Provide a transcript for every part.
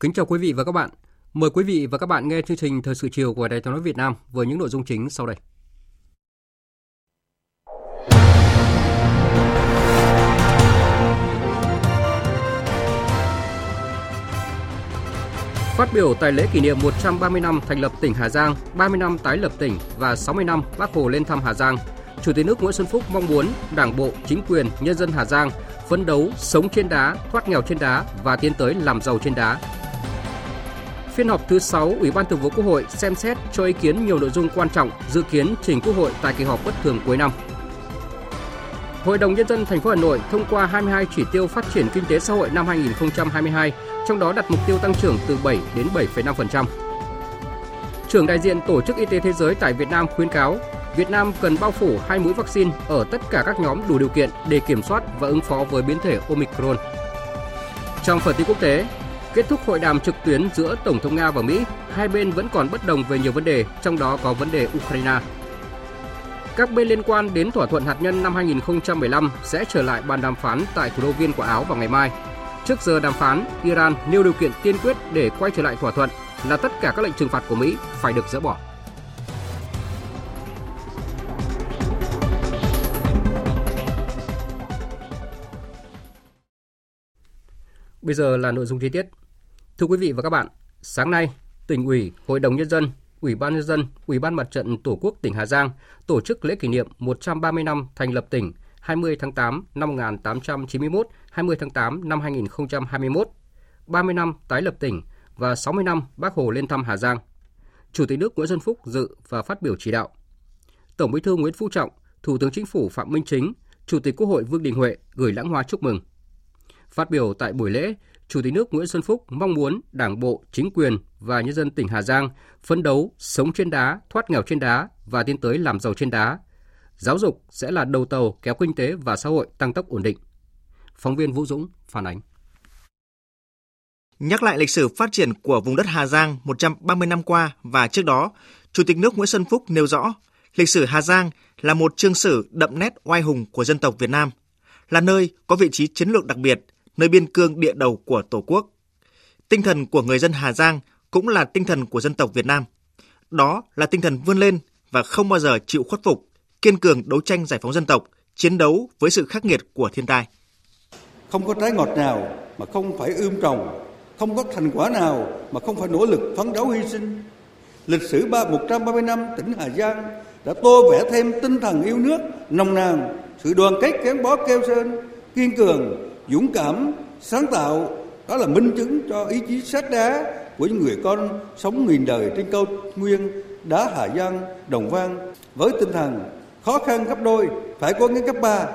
Kính chào quý vị và các bạn. Mời quý vị và các bạn nghe chương trình Thời sự chiều của Đài Tiếng nói Việt Nam với những nội dung chính sau đây. Phát biểu tại lễ kỷ niệm 130 năm thành lập tỉnh Hà Giang, 30 năm tái lập tỉnh và 60 năm Bác Hồ lên thăm Hà Giang, Chủ tịch nước Nguyễn Xuân Phúc mong muốn Đảng bộ, chính quyền, nhân dân Hà Giang phấn đấu sống trên đá, thoát nghèo trên đá và tiến tới làm giàu trên đá. Phiên họp thứ 6 Ủy ban Thường vụ Quốc hội xem xét cho ý kiến nhiều nội dung quan trọng dự kiến trình Quốc hội tại kỳ họp bất thường cuối năm. Hội đồng nhân dân thành phố Hà Nội thông qua 22 chỉ tiêu phát triển kinh tế xã hội năm 2022, trong đó đặt mục tiêu tăng trưởng từ 7 đến 7,5%. Trưởng đại diện Tổ chức Y tế Thế giới tại Việt Nam khuyến cáo Việt Nam cần bao phủ hai mũi vaccine ở tất cả các nhóm đủ điều kiện để kiểm soát và ứng phó với biến thể Omicron. Trong phần tin quốc tế, kết thúc hội đàm trực tuyến giữa Tổng thống Nga và Mỹ, hai bên vẫn còn bất đồng về nhiều vấn đề, trong đó có vấn đề Ukraine. Các bên liên quan đến thỏa thuận hạt nhân năm 2015 sẽ trở lại bàn đàm phán tại thủ đô Viên của Áo vào ngày mai. Trước giờ đàm phán, Iran nêu điều kiện tiên quyết để quay trở lại thỏa thuận là tất cả các lệnh trừng phạt của Mỹ phải được dỡ bỏ. Bây giờ là nội dung chi tiết. Thưa quý vị và các bạn, sáng nay, tỉnh ủy, hội đồng nhân dân, ủy ban nhân dân, ủy ban mặt trận tổ quốc tỉnh Hà Giang tổ chức lễ kỷ niệm 130 năm thành lập tỉnh 20 tháng 8 năm 1891, 20 tháng 8 năm 2021, 30 năm tái lập tỉnh và 60 năm Bác Hồ lên thăm Hà Giang. Chủ tịch nước Nguyễn Xuân Phúc dự và phát biểu chỉ đạo. Tổng Bí thư Nguyễn Phú Trọng, Thủ tướng Chính phủ Phạm Minh Chính, Chủ tịch Quốc hội Vương Đình Huệ gửi lãng hoa chúc mừng. Phát biểu tại buổi lễ, Chủ tịch nước Nguyễn Xuân Phúc mong muốn Đảng bộ, chính quyền và nhân dân tỉnh Hà Giang phấn đấu sống trên đá, thoát nghèo trên đá và tiến tới làm giàu trên đá. Giáo dục sẽ là đầu tàu kéo kinh tế và xã hội tăng tốc ổn định. Phóng viên Vũ Dũng phản ánh. Nhắc lại lịch sử phát triển của vùng đất Hà Giang 130 năm qua và trước đó, Chủ tịch nước Nguyễn Xuân Phúc nêu rõ, lịch sử Hà Giang là một chương sử đậm nét oai hùng của dân tộc Việt Nam, là nơi có vị trí chiến lược đặc biệt, nơi biên cương địa đầu của Tổ quốc. Tinh thần của người dân Hà Giang cũng là tinh thần của dân tộc Việt Nam. Đó là tinh thần vươn lên và không bao giờ chịu khuất phục, kiên cường đấu tranh giải phóng dân tộc, chiến đấu với sự khắc nghiệt của thiên tai. Không có trái ngọt nào mà không phải ươm trồng, không có thành quả nào mà không phải nỗ lực phấn đấu hy sinh. Lịch sử ba 130 năm tỉnh Hà Giang đã tô vẽ thêm tinh thần yêu nước, nồng nàn, sự đoàn kết gắn bó keo sơn, kiên cường, dũng cảm, sáng tạo, đó là minh chứng cho ý chí sắt đá của những người con sống nghìn đời trên cao nguyên đá Hà Giang, Đồng Văn với tinh thần khó khăn gấp đôi, phải có gắng gấp ba.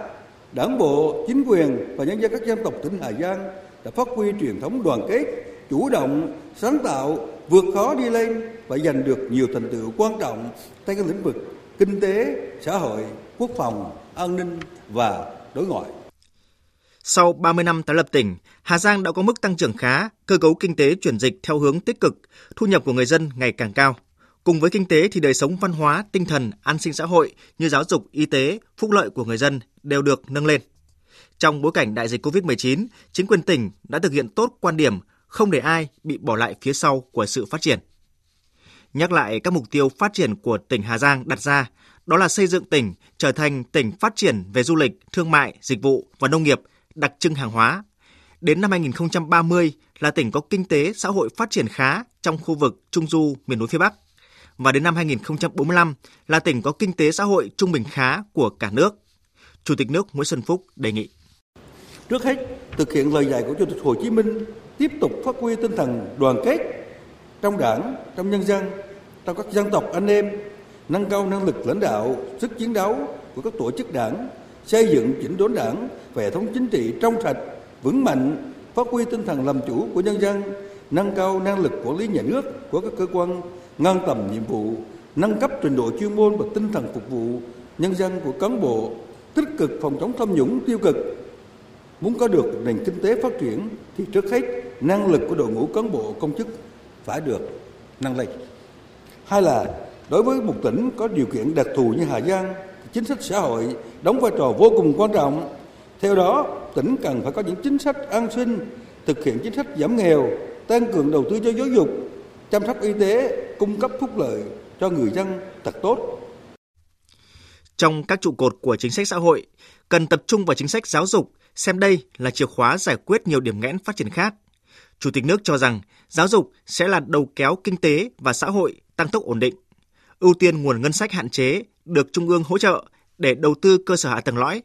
Đảng bộ, chính quyền và nhân dân các dân tộc tỉnh Hà Giang đã phát huy truyền thống đoàn kết, chủ động, sáng tạo, vượt khó đi lên và giành được nhiều thành tựu quan trọng trên các lĩnh vực kinh tế, xã hội, quốc phòng, an ninh và đối ngoại. Sau 30 năm tái lập tỉnh, Hà Giang đã có mức tăng trưởng khá, cơ cấu kinh tế chuyển dịch theo hướng tích cực, thu nhập của người dân ngày càng cao. Cùng với kinh tế thì đời sống văn hóa, tinh thần, an sinh xã hội như giáo dục, y tế, phúc lợi của người dân đều được nâng lên. Trong bối cảnh đại dịch COVID-19, chính quyền tỉnh đã thực hiện tốt quan điểm không để ai bị bỏ lại phía sau của sự phát triển. Nhắc lại các mục tiêu phát triển của tỉnh Hà Giang đặt ra, đó là xây dựng tỉnh trở thành tỉnh phát triển về du lịch, thương mại, dịch vụ và nông nghiệp – đặc trưng hàng hóa. Đến năm 2030 là tỉnh có kinh tế xã hội phát triển khá trong khu vực Trung Du miền núi phía Bắc. Và đến năm 2045 là tỉnh có kinh tế xã hội trung bình khá của cả nước. Chủ tịch nước Nguyễn Xuân Phúc đề nghị. Trước hết, thực hiện lời dạy của Chủ tịch Hồ Chí Minh, tiếp tục phát huy tinh thần đoàn kết trong đảng, trong nhân dân, trong các dân tộc anh em, nâng cao năng lực lãnh đạo, sức chiến đấu của các tổ chức đảng, xây dựng chỉnh đốn đảng và hệ thống chính trị trong sạch, vững mạnh, phát huy tinh thần làm chủ của nhân dân, nâng cao năng lực quản lý nhà nước của các cơ quan, ngang tầm nhiệm vụ, nâng cấp trình độ chuyên môn và tinh thần phục vụ nhân dân của cán bộ, tích cực phòng chống tham nhũng tiêu cực. Muốn có được nền kinh tế phát triển thì trước hết năng lực của đội ngũ cán bộ công chức phải được nâng lên. Hai là đối với một tỉnh có điều kiện đặc thù như Hà Giang, chính sách xã hội đóng vai trò vô cùng quan trọng. Theo đó, tỉnh cần phải có những chính sách an sinh, thực hiện chính sách giảm nghèo, tăng cường đầu tư cho giáo dục, chăm sóc y tế, cung cấp phúc lợi cho người dân thật tốt. Trong các trụ cột của chính sách xã hội, cần tập trung vào chính sách giáo dục, xem đây là chìa khóa giải quyết nhiều điểm nghẽn phát triển khác. Chủ tịch nước cho rằng giáo dục sẽ là đầu kéo kinh tế và xã hội tăng tốc ổn định, ưu tiên nguồn ngân sách hạn chế được Trung ương hỗ trợ để đầu tư cơ sở hạ tầng lõi,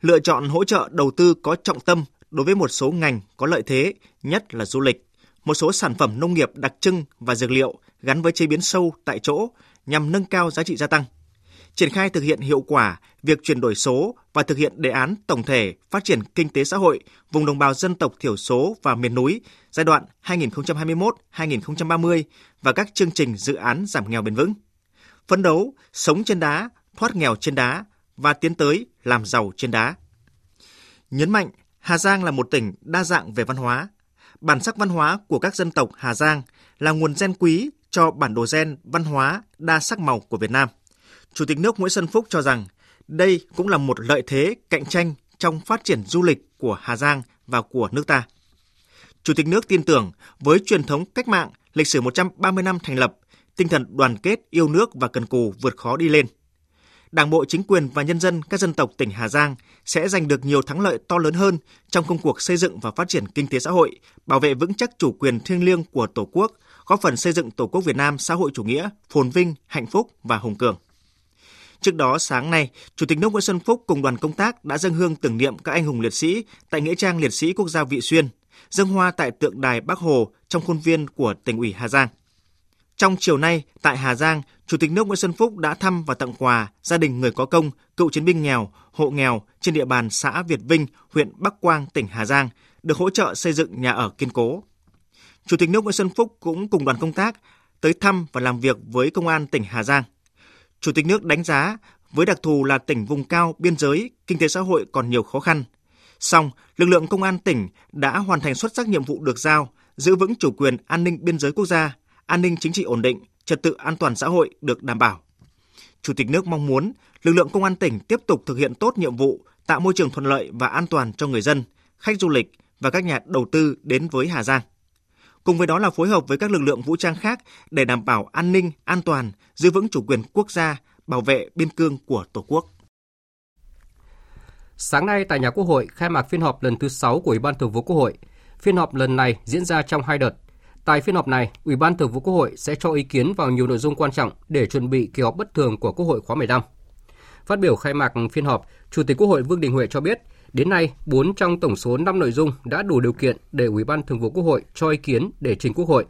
lựa chọn hỗ trợ đầu tư có trọng tâm đối với một số ngành có lợi thế, nhất là du lịch, một số sản phẩm nông nghiệp đặc trưng và dược liệu gắn với chế biến sâu tại chỗ nhằm nâng cao giá trị gia tăng. Triển khai thực hiện hiệu quả việc chuyển đổi số và thực hiện đề án tổng thể phát triển kinh tế xã hội vùng đồng bào dân tộc thiểu số và miền núi giai đoạn 2021-2030 và các chương trình dự án giảm nghèo bền vững. Phấn đấu sống trên đá, thoát nghèo trên đá và tiến tới làm giàu trên đá. Nhấn mạnh Hà Giang là một tỉnh đa dạng về văn hóa. Bản sắc văn hóa của các dân tộc Hà Giang là nguồn gen quý cho bản đồ gen văn hóa đa sắc màu của Việt Nam. Chủ tịch nước Nguyễn Xuân Phúc cho rằng đây cũng là một lợi thế cạnh tranh trong phát triển du lịch của Hà Giang và của nước ta. Chủ tịch nước tin tưởng với truyền thống cách mạng, lịch sử 130 năm thành lập, tinh thần đoàn kết, yêu nước và cần cù vượt khó đi lên. Đảng bộ, chính quyền và nhân dân các dân tộc tỉnh Hà Giang sẽ giành được nhiều thắng lợi to lớn hơn trong công cuộc xây dựng và phát triển kinh tế xã hội, bảo vệ vững chắc chủ quyền thiêng liêng của Tổ quốc, góp phần xây dựng Tổ quốc Việt Nam xã hội chủ nghĩa, phồn vinh, hạnh phúc và hùng cường. Trước đó sáng nay, Chủ tịch nước Nguyễn Xuân Phúc cùng đoàn công tác đã dâng hương tưởng niệm các anh hùng liệt sĩ tại nghĩa trang liệt sĩ quốc gia Vị Xuyên, dâng hoa tại tượng đài Bắc Hồ trong khuôn viên của tỉnh ủy Hà Giang. Trong chiều nay, tại Hà Giang, Chủ tịch nước Nguyễn Xuân Phúc đã thăm và tặng quà gia đình người có công, cựu chiến binh nghèo, hộ nghèo trên địa bàn xã Việt Vinh, huyện Bắc Quang, tỉnh Hà Giang, được hỗ trợ xây dựng nhà ở kiên cố. Chủ tịch nước Nguyễn Xuân Phúc cũng cùng đoàn công tác tới thăm và làm việc với Công an tỉnh Hà Giang. Chủ tịch nước đánh giá với đặc thù là tỉnh vùng cao, biên giới, kinh tế xã hội còn nhiều khó khăn. Song, lực lượng công an tỉnh đã hoàn thành xuất sắc nhiệm vụ được giao, giữ vững chủ quyền an ninh biên giới quốc gia, an ninh chính trị ổn định, trật tự an toàn xã hội được đảm bảo. Chủ tịch nước mong muốn lực lượng công an tỉnh tiếp tục thực hiện tốt nhiệm vụ tạo môi trường thuận lợi và an toàn cho người dân, khách du lịch và các nhà đầu tư đến với Hà Giang. Cùng với đó là phối hợp với các lực lượng vũ trang khác để đảm bảo an ninh, an toàn, giữ vững chủ quyền quốc gia, bảo vệ biên cương của Tổ quốc. Sáng nay tại nhà Quốc hội khai mạc phiên họp lần thứ 6 của Ủy ban Thường vụ Quốc hội. Phiên họp lần này diễn ra trong hai đợt. Tại phiên họp này, Ủy ban Thường vụ Quốc hội sẽ cho ý kiến vào nhiều nội dung quan trọng để chuẩn bị kỳ họp bất thường của Quốc hội khóa 15. Phát biểu khai mạc phiên họp, Chủ tịch Quốc hội Vương Đình Huệ cho biết, đến nay 4 trong tổng số 5 nội dung đã đủ điều kiện để Ủy ban Thường vụ Quốc hội cho ý kiến để trình Quốc hội.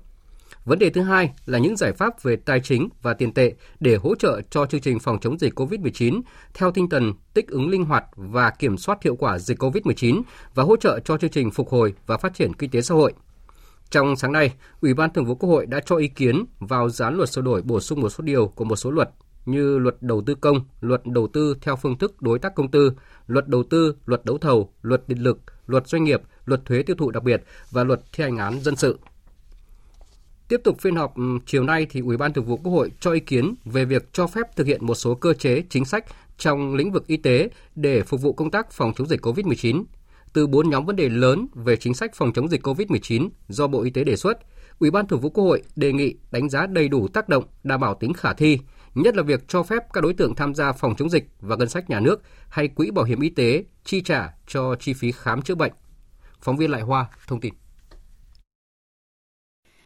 Vấn đề thứ hai là những giải pháp về tài chính và tiền tệ để hỗ trợ cho chương trình phòng chống dịch COVID-19 theo tinh thần tích ứng linh hoạt và kiểm soát hiệu quả dịch COVID-19 và hỗ trợ cho chương trình phục hồi và phát triển kinh tế xã hội. Trong sáng nay, Ủy ban Thường vụ Quốc hội đã cho ý kiến vào dự luật sửa đổi bổ sung một số điều của một số luật như luật đầu tư công, luật đầu tư theo phương thức đối tác công tư, luật đầu tư, luật đấu thầu, luật điện lực, luật doanh nghiệp, luật thuế tiêu thụ đặc biệt và luật thi hành án dân sự. Tiếp tục phiên họp chiều nay thì Ủy ban Thường vụ Quốc hội cho ý kiến về việc cho phép thực hiện một số cơ chế chính sách trong lĩnh vực y tế để phục vụ công tác phòng chống dịch COVID-19. Từ bốn nhóm vấn đề lớn về chính sách phòng chống dịch COVID-19 do Bộ Y tế đề xuất, Ủy ban Thường vụ Quốc hội đề nghị đánh giá đầy đủ tác động, đảm bảo tính khả thi, nhất là việc cho phép các đối tượng tham gia phòng chống dịch và ngân sách nhà nước hay quỹ bảo hiểm y tế chi trả cho chi phí khám chữa bệnh. Phóng viên Lại Hoa thông tin.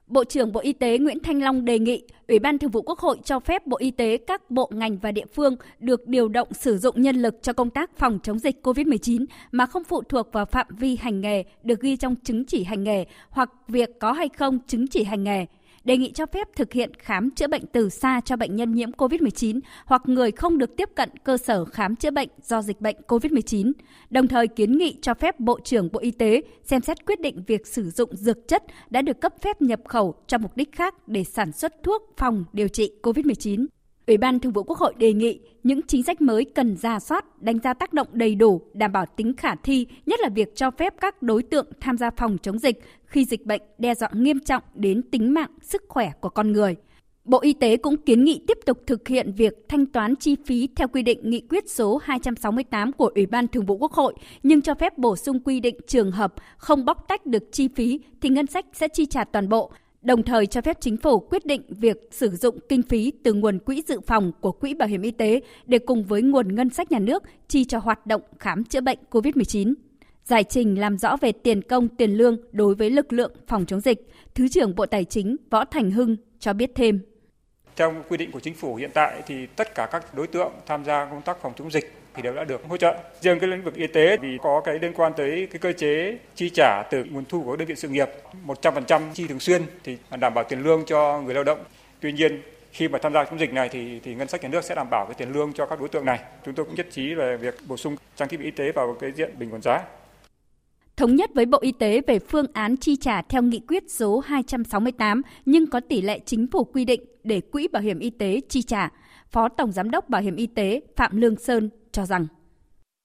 Bộ trưởng Bộ Y tế Nguyễn Thanh Long đề nghị Ủy ban Thường vụ Quốc hội cho phép Bộ Y tế các bộ ngành và địa phương được điều động sử dụng nhân lực cho công tác phòng chống dịch COVID-19 mà không phụ thuộc vào phạm vi hành nghề được ghi trong chứng chỉ hành nghề hoặc việc có hay không chứng chỉ hành nghề đề nghị cho phép thực hiện khám chữa bệnh từ xa cho bệnh nhân nhiễm COVID-19 hoặc người không được tiếp cận cơ sở khám chữa bệnh do dịch bệnh COVID-19. Đồng thời kiến nghị cho phép Bộ trưởng Bộ Y tế xem xét quyết định việc sử dụng dược chất đã được cấp phép nhập khẩu cho mục đích khác để sản xuất thuốc phòng điều trị COVID-19. Ủy ban Thường vụ Quốc hội đề nghị những chính sách mới cần ra soát, đánh giá tác động đầy đủ, đảm bảo tính khả thi, nhất là việc cho phép các đối tượng tham gia phòng chống dịch khi dịch bệnh đe dọa nghiêm trọng đến tính mạng, sức khỏe của con người. Bộ Y tế cũng kiến nghị tiếp tục thực hiện việc thanh toán chi phí theo quy định nghị quyết số 268 của Ủy ban Thường vụ Quốc hội, nhưng cho phép bổ sung quy định trường hợp không bóc tách được chi phí thì ngân sách sẽ chi trả toàn bộ, đồng thời cho phép chính phủ quyết định việc sử dụng kinh phí từ nguồn quỹ dự phòng của Quỹ Bảo hiểm Y tế để cùng với nguồn ngân sách nhà nước chi cho hoạt động khám chữa bệnh COVID-19. Giải trình làm rõ về tiền công, tiền lương đối với lực lượng phòng chống dịch, Thứ trưởng Bộ Tài chính Võ Thành Hưng cho biết thêm. Theo quy định của chính phủ hiện tại thì tất cả các đối tượng tham gia công tác phòng chống dịch thì đều đã được hỗ trợ. Riêng cái lĩnh vực y tế thì có cái liên quan tới cái cơ chế chi trả từ nguồn thu của đơn vị sự nghiệp 100% chi thường xuyên thì đảm bảo tiền lương cho người lao động. Tuy nhiên, khi mà tham gia chống dịch này thì thì ngân sách nhà nước sẽ đảm bảo cái tiền lương cho các đối tượng này. Chúng tôi cũng nhất trí về việc bổ sung trang thiết bị y tế vào cái diện bình ổn giá thống nhất với Bộ Y tế về phương án chi trả theo nghị quyết số 268 nhưng có tỷ lệ chính phủ quy định để Quỹ Bảo hiểm Y tế chi trả. Phó Tổng Giám đốc Bảo hiểm Y tế Phạm Lương Sơn cho rằng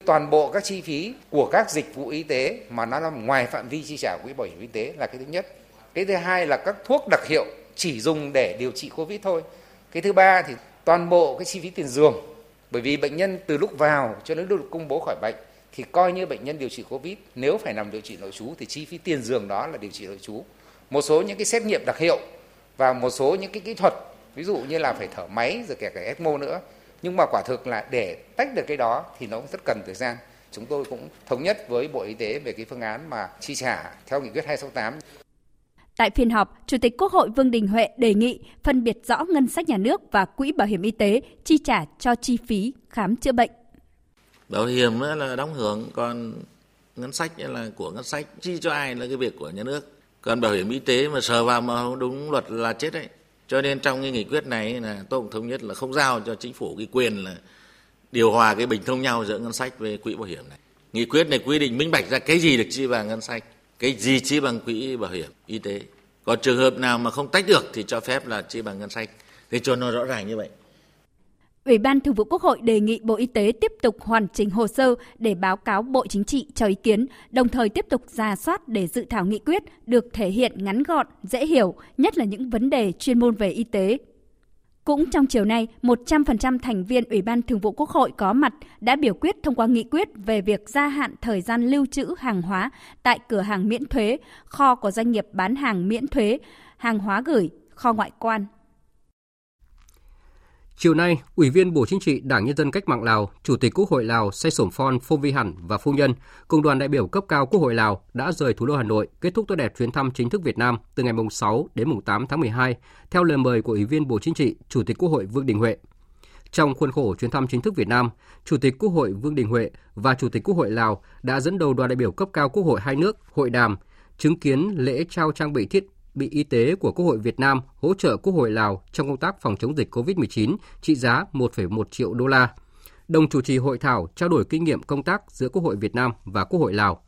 toàn bộ các chi phí của các dịch vụ y tế mà nó nằm ngoài phạm vi chi trả quỹ bảo hiểm y tế là cái thứ nhất. Cái thứ hai là các thuốc đặc hiệu chỉ dùng để điều trị Covid thôi. Cái thứ ba thì toàn bộ cái chi phí tiền giường, bởi vì bệnh nhân từ lúc vào cho đến lúc công bố khỏi bệnh thì coi như bệnh nhân điều trị Covid nếu phải nằm điều trị nội trú thì chi phí tiền giường đó là điều trị nội trú. Một số những cái xét nghiệm đặc hiệu và một số những cái kỹ thuật, ví dụ như là phải thở máy rồi kể cả ECMO nữa nhưng mà quả thực là để tách được cái đó thì nó cũng rất cần thời gian chúng tôi cũng thống nhất với Bộ Y tế về cái phương án mà chi trả theo nghị quyết 268. Tại phiên họp, Chủ tịch Quốc hội Vương Đình Huệ đề nghị phân biệt rõ ngân sách nhà nước và quỹ bảo hiểm y tế chi trả cho chi phí khám chữa bệnh. Bảo hiểm là đóng hưởng, còn ngân sách là của ngân sách, chi cho ai là cái việc của nhà nước. Còn bảo hiểm y tế mà sờ vào mà không đúng luật là chết đấy. Cho nên trong cái nghị quyết này là tôi cũng thống nhất là không giao cho chính phủ cái quyền là điều hòa cái bình thông nhau giữa ngân sách với quỹ bảo hiểm này. Nghị quyết này quy định minh bạch ra cái gì được chi bằng ngân sách, cái gì chi bằng quỹ bảo hiểm y tế. Còn trường hợp nào mà không tách được thì cho phép là chi bằng ngân sách. thì cho nó rõ ràng như vậy. Ủy ban Thường vụ Quốc hội đề nghị Bộ Y tế tiếp tục hoàn chỉnh hồ sơ để báo cáo Bộ Chính trị cho ý kiến, đồng thời tiếp tục ra soát để dự thảo nghị quyết được thể hiện ngắn gọn, dễ hiểu, nhất là những vấn đề chuyên môn về y tế. Cũng trong chiều nay, 100% thành viên Ủy ban Thường vụ Quốc hội có mặt đã biểu quyết thông qua nghị quyết về việc gia hạn thời gian lưu trữ hàng hóa tại cửa hàng miễn thuế, kho của doanh nghiệp bán hàng miễn thuế, hàng hóa gửi, kho ngoại quan, Chiều nay, Ủy viên Bộ Chính trị Đảng Nhân dân Cách mạng Lào, Chủ tịch Quốc hội Lào Say Sổm Phon Phôm Vi Hẳn và phu nhân cùng đoàn đại biểu cấp cao Quốc hội Lào đã rời thủ đô Hà Nội kết thúc tốt đẹp chuyến thăm chính thức Việt Nam từ ngày 6 đến 8 tháng 12 theo lời mời của Ủy viên Bộ Chính trị, Chủ tịch Quốc hội Vương Đình Huệ. Trong khuôn khổ chuyến thăm chính thức Việt Nam, Chủ tịch Quốc hội Vương Đình Huệ và Chủ tịch Quốc hội Lào đã dẫn đầu đoàn đại biểu cấp cao Quốc hội hai nước hội đàm, chứng kiến lễ trao trang bị thiết bị y tế của Quốc hội Việt Nam hỗ trợ Quốc hội Lào trong công tác phòng chống dịch COVID-19 trị giá 1,1 triệu đô la. Đồng chủ trì hội thảo trao đổi kinh nghiệm công tác giữa Quốc hội Việt Nam và Quốc hội Lào.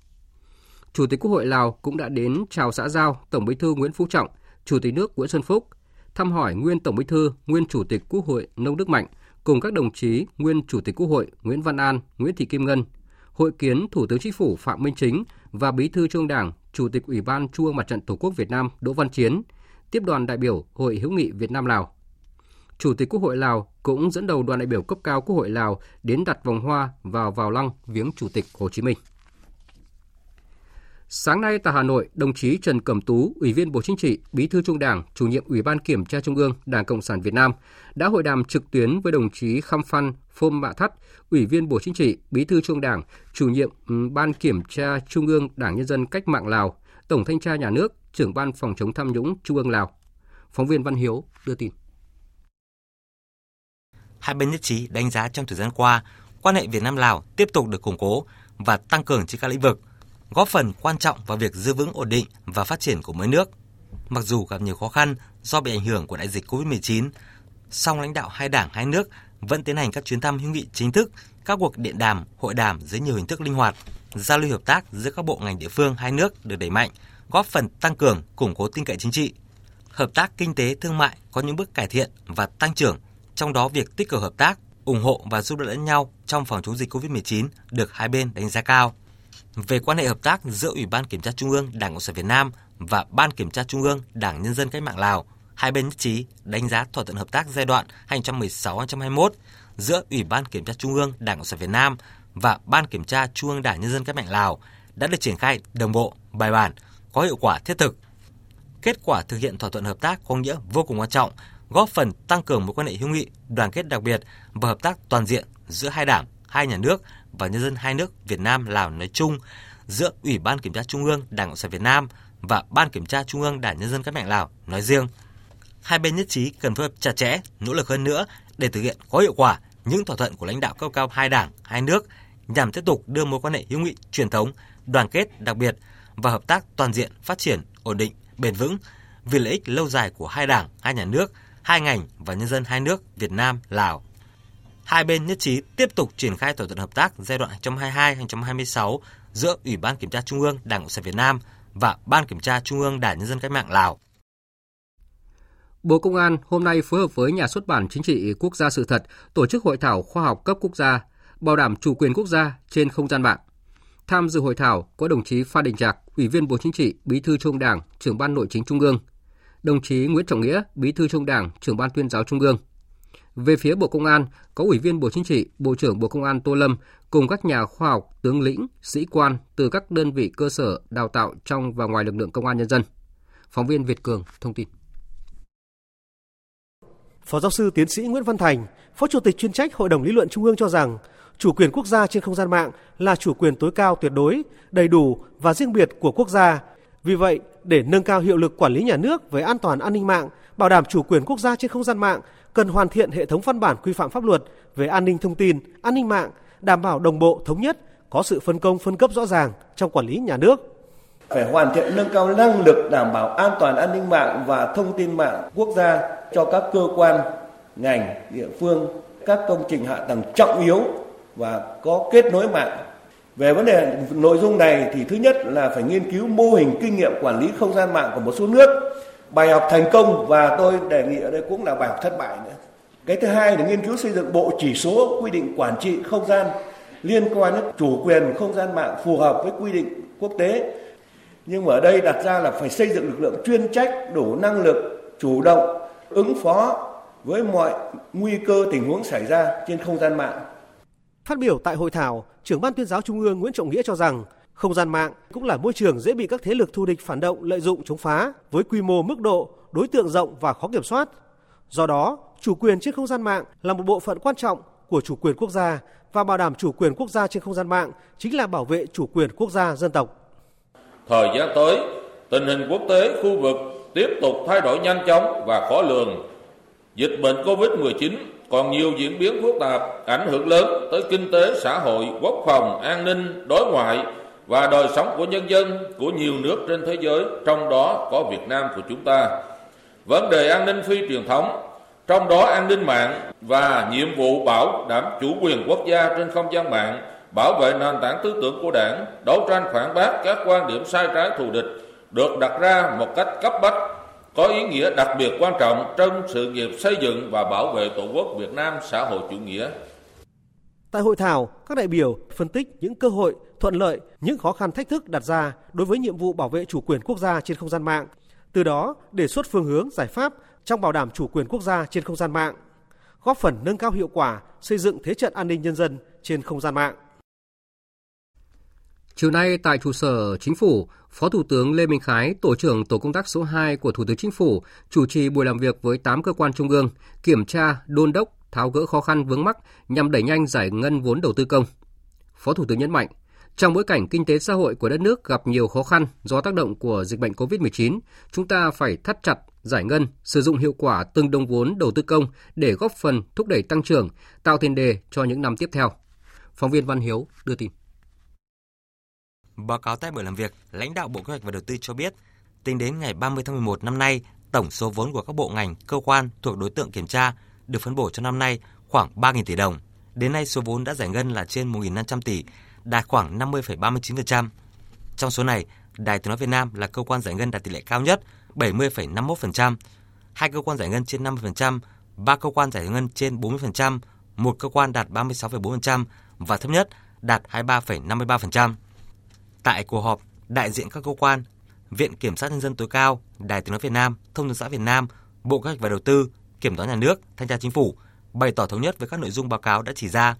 Chủ tịch Quốc hội Lào cũng đã đến chào xã giao Tổng Bí thư Nguyễn Phú Trọng, Chủ tịch nước Nguyễn Xuân Phúc, thăm hỏi nguyên Tổng Bí thư, nguyên Chủ tịch Quốc hội Nông Đức Mạnh cùng các đồng chí nguyên Chủ tịch Quốc hội Nguyễn Văn An, Nguyễn Thị Kim Ngân, hội kiến Thủ tướng Chính phủ Phạm Minh Chính và Bí thư Trung đảng Chủ tịch Ủy ban Trung ương Mặt trận Tổ quốc Việt Nam Đỗ Văn Chiến tiếp đoàn đại biểu Hội hữu nghị Việt Nam Lào. Chủ tịch Quốc hội Lào cũng dẫn đầu đoàn đại biểu cấp cao Quốc hội Lào đến đặt vòng hoa vào vào lăng viếng Chủ tịch Hồ Chí Minh. Sáng nay tại Hà Nội, đồng chí Trần Cẩm Tú, Ủy viên Bộ Chính trị, Bí thư Trung Đảng, Chủ nhiệm Ủy ban Kiểm tra Trung ương, Đảng Cộng sản Việt Nam đã hội đàm trực tuyến với đồng chí Khăm Phan Phôm Mạ Thắt, Ủy viên Bộ Chính trị, Bí thư Trung Đảng, Chủ nhiệm Ban Kiểm tra Trung ương Đảng Nhân dân Cách mạng Lào, Tổng Thanh tra Nhà nước, trưởng ban phòng chống tham nhũng Trung ương Lào. Phóng viên Văn Hiếu đưa tin. Hai bên nhất trí đánh giá trong thời gian qua, quan hệ Việt Nam Lào tiếp tục được củng cố và tăng cường trên các lĩnh vực, góp phần quan trọng vào việc giữ vững ổn định và phát triển của mỗi nước. Mặc dù gặp nhiều khó khăn do bị ảnh hưởng của đại dịch COVID-19, song lãnh đạo hai đảng hai nước vẫn tiến hành các chuyến thăm hữu nghị chính thức, các cuộc điện đàm, hội đàm dưới nhiều hình thức linh hoạt, giao lưu hợp tác giữa các bộ ngành địa phương hai nước được đẩy mạnh, góp phần tăng cường, củng cố tin cậy chính trị. Hợp tác kinh tế thương mại có những bước cải thiện và tăng trưởng, trong đó việc tích cực hợp tác, ủng hộ và giúp đỡ lẫn nhau trong phòng chống dịch COVID-19 được hai bên đánh giá cao. Về quan hệ hợp tác giữa Ủy ban Kiểm tra Trung ương Đảng Cộng sản Việt Nam và Ban Kiểm tra Trung ương Đảng Nhân dân Cách mạng Lào, hai bên nhất trí đánh giá thỏa thuận hợp tác giai đoạn 2016-2021 giữa Ủy ban Kiểm tra Trung ương Đảng Cộng sản Việt Nam và Ban Kiểm tra Trung ương Đảng Nhân dân Cách mạng Lào đã được triển khai đồng bộ, bài bản, có hiệu quả thiết thực. Kết quả thực hiện thỏa thuận hợp tác có nghĩa vô cùng quan trọng, góp phần tăng cường mối quan hệ hữu nghị, đoàn kết đặc biệt và hợp tác toàn diện giữa hai đảng, hai nhà nước và nhân dân hai nước Việt Nam Lào nói chung, giữa Ủy ban Kiểm tra Trung ương Đảng Cộng sản Việt Nam và Ban Kiểm tra Trung ương Đảng Nhân dân Cách mạng Lào nói riêng. Hai bên nhất trí cần phối hợp chặt chẽ, nỗ lực hơn nữa để thực hiện có hiệu quả những thỏa thuận của lãnh đạo cấp cao hai đảng, hai nước nhằm tiếp tục đưa mối quan hệ hữu nghị truyền thống, đoàn kết đặc biệt và hợp tác toàn diện phát triển ổn định, bền vững vì lợi ích lâu dài của hai đảng, hai nhà nước, hai ngành và nhân dân hai nước Việt Nam, Lào. Hai bên nhất trí tiếp tục triển khai thỏa thuận hợp tác giai đoạn 2022-2026 giữa Ủy ban Kiểm tra Trung ương Đảng Cộng sản Việt Nam và Ban Kiểm tra Trung ương Đảng Nhân dân Cách mạng Lào. Bộ Công an hôm nay phối hợp với Nhà xuất bản Chính trị Quốc gia sự thật tổ chức hội thảo khoa học cấp quốc gia, bảo đảm chủ quyền quốc gia trên không gian mạng. Tham dự hội thảo có đồng chí Phan Đình Trạc, Ủy viên Bộ Chính trị, Bí thư Trung Đảng, trưởng ban Nội chính Trung ương, đồng chí Nguyễn Trọng Nghĩa, Bí thư Trung Đảng, trưởng ban Tuyên giáo Trung ương. Về phía Bộ Công an, có Ủy viên Bộ Chính trị, Bộ trưởng Bộ Công an Tô Lâm cùng các nhà khoa học, tướng lĩnh, sĩ quan từ các đơn vị cơ sở đào tạo trong và ngoài lực lượng công an nhân dân. Phóng viên Việt Cường thông tin. Phó giáo sư tiến sĩ Nguyễn Văn Thành, Phó Chủ tịch chuyên trách Hội đồng Lý luận Trung ương cho rằng, chủ quyền quốc gia trên không gian mạng là chủ quyền tối cao tuyệt đối, đầy đủ và riêng biệt của quốc gia. Vì vậy, để nâng cao hiệu lực quản lý nhà nước về an toàn an ninh mạng, bảo đảm chủ quyền quốc gia trên không gian mạng, cần hoàn thiện hệ thống văn bản quy phạm pháp luật về an ninh thông tin, an ninh mạng, đảm bảo đồng bộ thống nhất, có sự phân công phân cấp rõ ràng trong quản lý nhà nước phải hoàn thiện nâng cao năng lực đảm bảo an toàn an ninh mạng và thông tin mạng quốc gia cho các cơ quan, ngành, địa phương, các công trình hạ tầng trọng yếu và có kết nối mạng. Về vấn đề nội dung này thì thứ nhất là phải nghiên cứu mô hình kinh nghiệm quản lý không gian mạng của một số nước, bài học thành công và tôi đề nghị ở đây cũng là bài học thất bại nữa. Cái thứ hai là nghiên cứu xây dựng bộ chỉ số quy định quản trị không gian liên quan đến chủ quyền không gian mạng phù hợp với quy định quốc tế nhưng mà ở đây đặt ra là phải xây dựng lực lượng chuyên trách đủ năng lực chủ động ứng phó với mọi nguy cơ tình huống xảy ra trên không gian mạng. Phát biểu tại hội thảo, trưởng ban tuyên giáo Trung ương Nguyễn Trọng Nghĩa cho rằng không gian mạng cũng là môi trường dễ bị các thế lực thù địch phản động lợi dụng chống phá với quy mô mức độ, đối tượng rộng và khó kiểm soát. Do đó, chủ quyền trên không gian mạng là một bộ phận quan trọng của chủ quyền quốc gia và bảo đảm chủ quyền quốc gia trên không gian mạng chính là bảo vệ chủ quyền quốc gia dân tộc. Thời gian tới, tình hình quốc tế, khu vực tiếp tục thay đổi nhanh chóng và khó lường. Dịch bệnh COVID-19 còn nhiều diễn biến phức tạp, ảnh hưởng lớn tới kinh tế, xã hội, quốc phòng, an ninh, đối ngoại và đời sống của nhân dân của nhiều nước trên thế giới, trong đó có Việt Nam của chúng ta. Vấn đề an ninh phi truyền thống, trong đó an ninh mạng và nhiệm vụ bảo đảm chủ quyền quốc gia trên không gian mạng bảo vệ nền tảng tư tưởng của đảng, đấu tranh phản bác các quan điểm sai trái thù địch được đặt ra một cách cấp bách, có ý nghĩa đặc biệt quan trọng trong sự nghiệp xây dựng và bảo vệ Tổ quốc Việt Nam xã hội chủ nghĩa. Tại hội thảo, các đại biểu phân tích những cơ hội, thuận lợi, những khó khăn thách thức đặt ra đối với nhiệm vụ bảo vệ chủ quyền quốc gia trên không gian mạng, từ đó đề xuất phương hướng giải pháp trong bảo đảm chủ quyền quốc gia trên không gian mạng, góp phần nâng cao hiệu quả xây dựng thế trận an ninh nhân dân trên không gian mạng. Chiều nay tại trụ sở Chính phủ, Phó Thủ tướng Lê Minh Khái, Tổ trưởng Tổ công tác số 2 của Thủ tướng Chính phủ, chủ trì buổi làm việc với 8 cơ quan trung ương, kiểm tra, đôn đốc, tháo gỡ khó khăn vướng mắc nhằm đẩy nhanh giải ngân vốn đầu tư công. Phó Thủ tướng nhấn mạnh, Trong bối cảnh kinh tế xã hội của đất nước gặp nhiều khó khăn do tác động của dịch bệnh COVID-19, chúng ta phải thắt chặt giải ngân, sử dụng hiệu quả từng đồng vốn đầu tư công để góp phần thúc đẩy tăng trưởng, tạo tiền đề cho những năm tiếp theo. Phóng viên Văn Hiếu đưa tin. Báo cáo tại buổi làm việc, lãnh đạo Bộ Kế hoạch và Đầu tư cho biết, tính đến ngày 30 tháng 11 năm nay, tổng số vốn của các bộ ngành, cơ quan thuộc đối tượng kiểm tra được phân bổ cho năm nay khoảng 3.000 tỷ đồng. Đến nay số vốn đã giải ngân là trên 1.500 tỷ, đạt khoảng 50,39%. Trong số này, Đài Tiếng nói Việt Nam là cơ quan giải ngân đạt tỷ lệ cao nhất, 70,51%, hai cơ quan giải ngân trên 50%, ba cơ quan giải ngân trên 40%, một cơ quan đạt 36,4% và thấp nhất đạt 23,53%. Tại cuộc họp, đại diện các cơ quan, Viện Kiểm sát Nhân dân tối cao, Đài Tiếng nói Việt Nam, Thông tấn xã Việt Nam, Bộ Kế hoạch và Đầu tư, Kiểm toán Nhà nước, Thanh tra Chính phủ bày tỏ thống nhất với các nội dung báo cáo đã chỉ ra,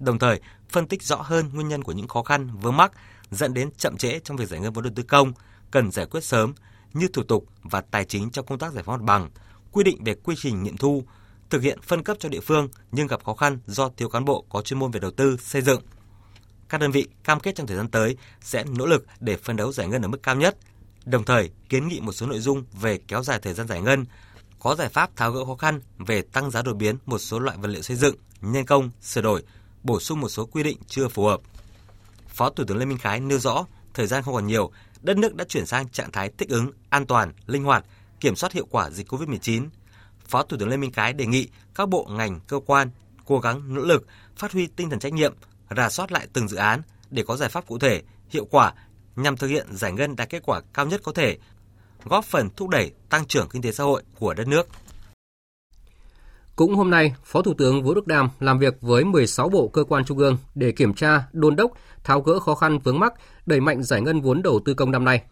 đồng thời phân tích rõ hơn nguyên nhân của những khó khăn vướng mắc dẫn đến chậm trễ trong việc giải ngân vốn đầu tư công cần giải quyết sớm như thủ tục và tài chính trong công tác giải phóng mặt bằng, quy định về quy trình nghiệm thu, thực hiện phân cấp cho địa phương nhưng gặp khó khăn do thiếu cán bộ có chuyên môn về đầu tư, xây dựng. Các đơn vị cam kết trong thời gian tới sẽ nỗ lực để phân đấu giải ngân ở mức cao nhất, đồng thời kiến nghị một số nội dung về kéo dài thời gian giải ngân, có giải pháp tháo gỡ khó khăn về tăng giá đột biến một số loại vật liệu xây dựng, nhân công, sửa đổi, bổ sung một số quy định chưa phù hợp. Phó Thủ tướng Lê Minh Khái nêu rõ, thời gian không còn nhiều, đất nước đã chuyển sang trạng thái thích ứng, an toàn, linh hoạt, kiểm soát hiệu quả dịch COVID-19. Phó Thủ tướng Lê Minh Khái đề nghị các bộ ngành, cơ quan cố gắng nỗ lực phát huy tinh thần trách nhiệm, rà soát lại từng dự án để có giải pháp cụ thể, hiệu quả nhằm thực hiện giải ngân đạt kết quả cao nhất có thể, góp phần thúc đẩy tăng trưởng kinh tế xã hội của đất nước. Cũng hôm nay, Phó Thủ tướng Vũ Đức Đam làm việc với 16 bộ cơ quan trung ương để kiểm tra, đôn đốc, tháo gỡ khó khăn vướng mắc, đẩy mạnh giải ngân vốn đầu tư công năm nay.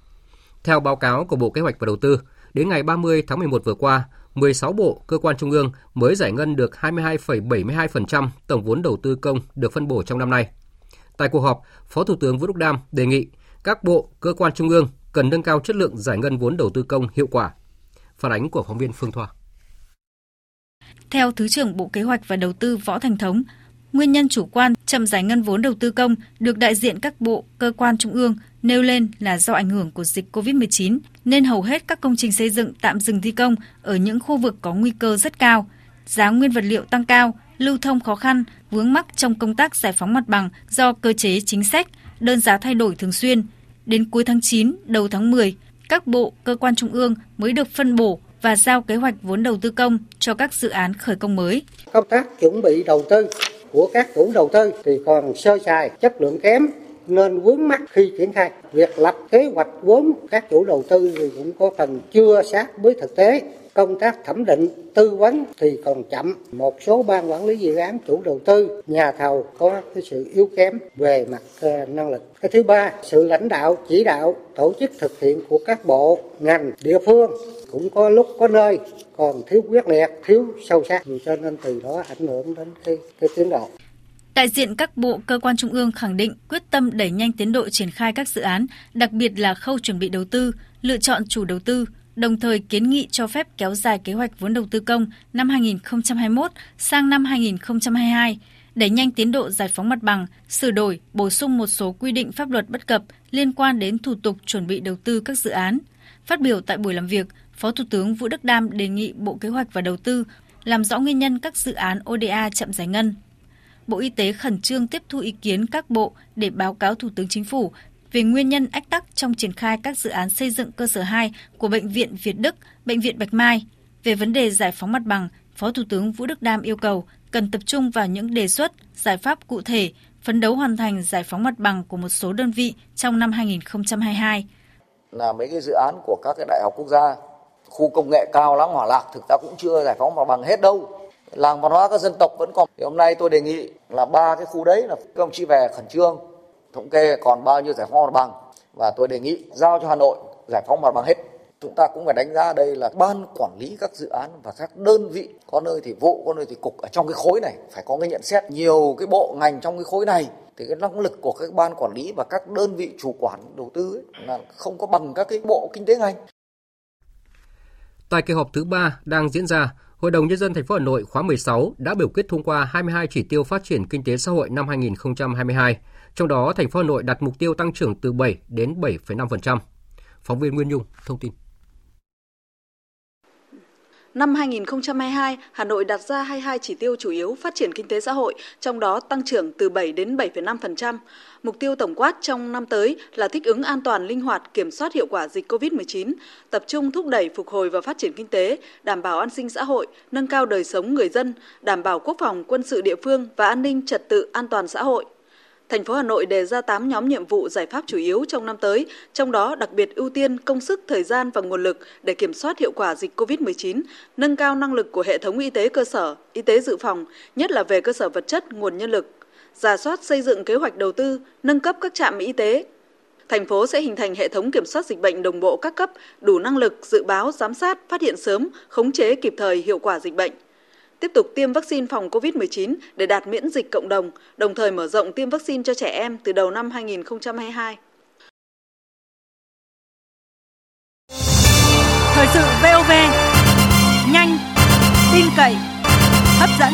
Theo báo cáo của Bộ Kế hoạch và Đầu tư, đến ngày 30 tháng 11 vừa qua, 16 bộ cơ quan trung ương mới giải ngân được 22,72% tổng vốn đầu tư công được phân bổ trong năm nay. Tại cuộc họp, Phó Thủ tướng Vũ Đức Đam đề nghị các bộ, cơ quan trung ương cần nâng cao chất lượng giải ngân vốn đầu tư công hiệu quả. Phản ánh của phóng viên Phương Thoa. Theo Thứ trưởng Bộ Kế hoạch và Đầu tư Võ Thành Thống, nguyên nhân chủ quan chậm giải ngân vốn đầu tư công được đại diện các bộ, cơ quan trung ương nêu lên là do ảnh hưởng của dịch COVID-19 nên hầu hết các công trình xây dựng tạm dừng thi công ở những khu vực có nguy cơ rất cao. Giá nguyên vật liệu tăng cao, lưu thông khó khăn, vướng mắc trong công tác giải phóng mặt bằng do cơ chế chính sách, đơn giá thay đổi thường xuyên. Đến cuối tháng 9, đầu tháng 10, các bộ, cơ quan trung ương mới được phân bổ và giao kế hoạch vốn đầu tư công cho các dự án khởi công mới. Công tác chuẩn bị đầu tư của các chủ đầu tư thì còn sơ sài, chất lượng kém nên vướng mắt khi triển khai. Việc lập kế hoạch vốn các chủ đầu tư thì cũng có phần chưa sát với thực tế. Công tác thẩm định, tư vấn thì còn chậm. Một số ban quản lý dự án chủ đầu tư, nhà thầu có cái sự yếu kém về mặt ờ, năng lực. Cái thứ ba, sự lãnh đạo, chỉ đạo, tổ chức thực hiện của các bộ, ngành, địa phương cũng có lúc có nơi còn thiếu quyết liệt, thiếu sâu sắc, cho nên từ đó ảnh hưởng đến cái, cái tiến độ. Đại diện các bộ cơ quan trung ương khẳng định quyết tâm đẩy nhanh tiến độ triển khai các dự án, đặc biệt là khâu chuẩn bị đầu tư, lựa chọn chủ đầu tư, đồng thời kiến nghị cho phép kéo dài kế hoạch vốn đầu tư công năm 2021 sang năm 2022, đẩy nhanh tiến độ giải phóng mặt bằng, sửa đổi, bổ sung một số quy định pháp luật bất cập liên quan đến thủ tục chuẩn bị đầu tư các dự án. Phát biểu tại buổi làm việc, Phó Thủ tướng Vũ Đức Đam đề nghị Bộ Kế hoạch và Đầu tư làm rõ nguyên nhân các dự án ODA chậm giải ngân. Bộ Y tế khẩn trương tiếp thu ý kiến các bộ để báo cáo Thủ tướng Chính phủ về nguyên nhân ách tắc trong triển khai các dự án xây dựng cơ sở 2 của Bệnh viện Việt Đức, Bệnh viện Bạch Mai. Về vấn đề giải phóng mặt bằng, Phó Thủ tướng Vũ Đức Đam yêu cầu cần tập trung vào những đề xuất, giải pháp cụ thể, phấn đấu hoàn thành giải phóng mặt bằng của một số đơn vị trong năm 2022. Là mấy cái dự án của các cái đại học quốc gia. Khu công nghệ cao lắm hỏa lạc, thực ra cũng chưa giải phóng mặt bằng hết đâu. Làng văn hóa các dân tộc vẫn còn. Thì hôm nay tôi đề nghị là ba cái khu đấy là các ông về khẩn trương, thống kê còn bao nhiêu giải phóng mặt bằng. Và tôi đề nghị giao cho hà nội giải phóng mặt bằng hết. Chúng ta cũng phải đánh giá đây là ban quản lý các dự án và các đơn vị có nơi thì vụ, có nơi thì cục ở trong cái khối này. Phải có cái nhận xét. Nhiều cái bộ ngành trong cái khối này thì cái năng lực của các ban quản lý và các đơn vị chủ quản đầu tư ấy, là không có bằng các cái bộ kinh tế ngành Tại kỳ họp thứ ba đang diễn ra, Hội đồng nhân dân thành phố Hà Nội khóa 16 đã biểu quyết thông qua 22 chỉ tiêu phát triển kinh tế xã hội năm 2022, Trong đó, thành phố Hà Nội đặt mục tiêu tăng trưởng từ 7 đến 7,5%. Phóng viên Nguyên Nhung thông tin. Năm 2022, Hà Nội đặt ra 22 chỉ tiêu chủ yếu phát triển kinh tế xã hội, trong đó tăng trưởng từ 7 đến 7,5%. Mục tiêu tổng quát trong năm tới là thích ứng an toàn, linh hoạt, kiểm soát hiệu quả dịch COVID-19, tập trung thúc đẩy phục hồi và phát triển kinh tế, đảm bảo an sinh xã hội, nâng cao đời sống người dân, đảm bảo quốc phòng, quân sự địa phương và an ninh trật tự an toàn xã hội. Thành phố Hà Nội đề ra 8 nhóm nhiệm vụ giải pháp chủ yếu trong năm tới, trong đó đặc biệt ưu tiên công sức, thời gian và nguồn lực để kiểm soát hiệu quả dịch COVID-19, nâng cao năng lực của hệ thống y tế cơ sở, y tế dự phòng, nhất là về cơ sở vật chất, nguồn nhân lực, giả soát xây dựng kế hoạch đầu tư, nâng cấp các trạm y tế. Thành phố sẽ hình thành hệ thống kiểm soát dịch bệnh đồng bộ các cấp, đủ năng lực dự báo, giám sát, phát hiện sớm, khống chế kịp thời hiệu quả dịch bệnh tiếp tục tiêm vaccine phòng COVID-19 để đạt miễn dịch cộng đồng, đồng thời mở rộng tiêm vaccine cho trẻ em từ đầu năm 2022. Thời sự VOV, nhanh, tin cậy, hấp dẫn.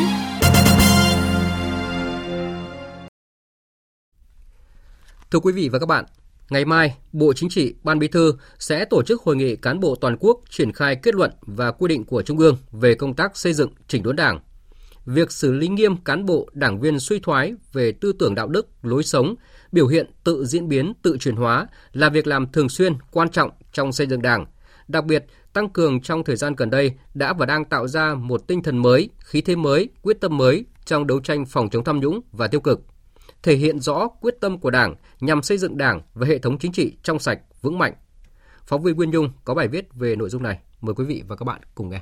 Thưa quý vị và các bạn, Ngày mai, Bộ Chính trị, Ban Bí thư sẽ tổ chức hội nghị cán bộ toàn quốc triển khai kết luận và quy định của Trung ương về công tác xây dựng chỉnh đốn Đảng. Việc xử lý nghiêm cán bộ, đảng viên suy thoái về tư tưởng đạo đức, lối sống, biểu hiện tự diễn biến, tự chuyển hóa là việc làm thường xuyên, quan trọng trong xây dựng Đảng. Đặc biệt, tăng cường trong thời gian gần đây đã và đang tạo ra một tinh thần mới, khí thế mới, quyết tâm mới trong đấu tranh phòng chống tham nhũng và tiêu cực thể hiện rõ quyết tâm của Đảng nhằm xây dựng Đảng và hệ thống chính trị trong sạch, vững mạnh. Phóng viên Nguyên Nhung có bài viết về nội dung này. Mời quý vị và các bạn cùng nghe.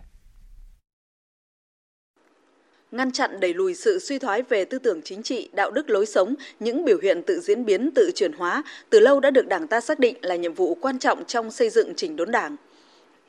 ngăn chặn đẩy lùi sự suy thoái về tư tưởng chính trị, đạo đức lối sống, những biểu hiện tự diễn biến, tự chuyển hóa, từ lâu đã được Đảng ta xác định là nhiệm vụ quan trọng trong xây dựng chỉnh đốn Đảng.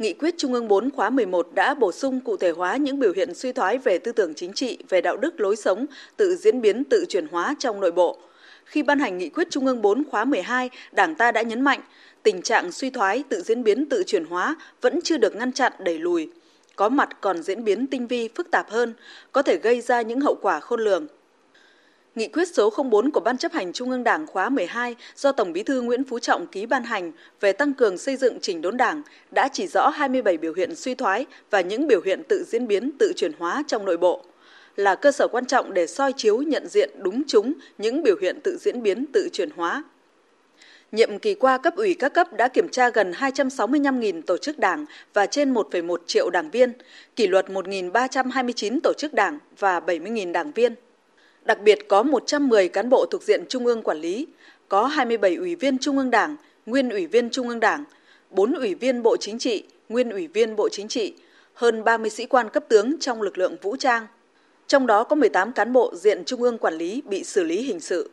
Nghị quyết Trung ương 4 khóa 11 đã bổ sung cụ thể hóa những biểu hiện suy thoái về tư tưởng chính trị, về đạo đức lối sống, tự diễn biến, tự chuyển hóa trong nội bộ. Khi ban hành nghị quyết Trung ương 4 khóa 12, Đảng ta đã nhấn mạnh tình trạng suy thoái, tự diễn biến, tự chuyển hóa vẫn chưa được ngăn chặn đẩy lùi. Có mặt còn diễn biến tinh vi, phức tạp hơn, có thể gây ra những hậu quả khôn lường. Nghị quyết số 04 của Ban chấp hành Trung ương Đảng khóa 12 do Tổng Bí thư Nguyễn Phú Trọng ký ban hành về tăng cường xây dựng chỉnh đốn Đảng đã chỉ rõ 27 biểu hiện suy thoái và những biểu hiện tự diễn biến, tự chuyển hóa trong nội bộ là cơ sở quan trọng để soi chiếu nhận diện đúng chúng những biểu hiện tự diễn biến, tự chuyển hóa. Nhiệm kỳ qua, cấp ủy các cấp đã kiểm tra gần 265.000 tổ chức đảng và trên 1,1 triệu đảng viên, kỷ luật 1.329 tổ chức đảng và 70.000 đảng viên. Đặc biệt có 110 cán bộ thuộc diện Trung ương quản lý, có 27 ủy viên Trung ương Đảng, nguyên ủy viên Trung ương Đảng, 4 ủy viên Bộ Chính trị, nguyên ủy viên Bộ Chính trị, hơn 30 sĩ quan cấp tướng trong lực lượng vũ trang. Trong đó có 18 cán bộ diện Trung ương quản lý bị xử lý hình sự.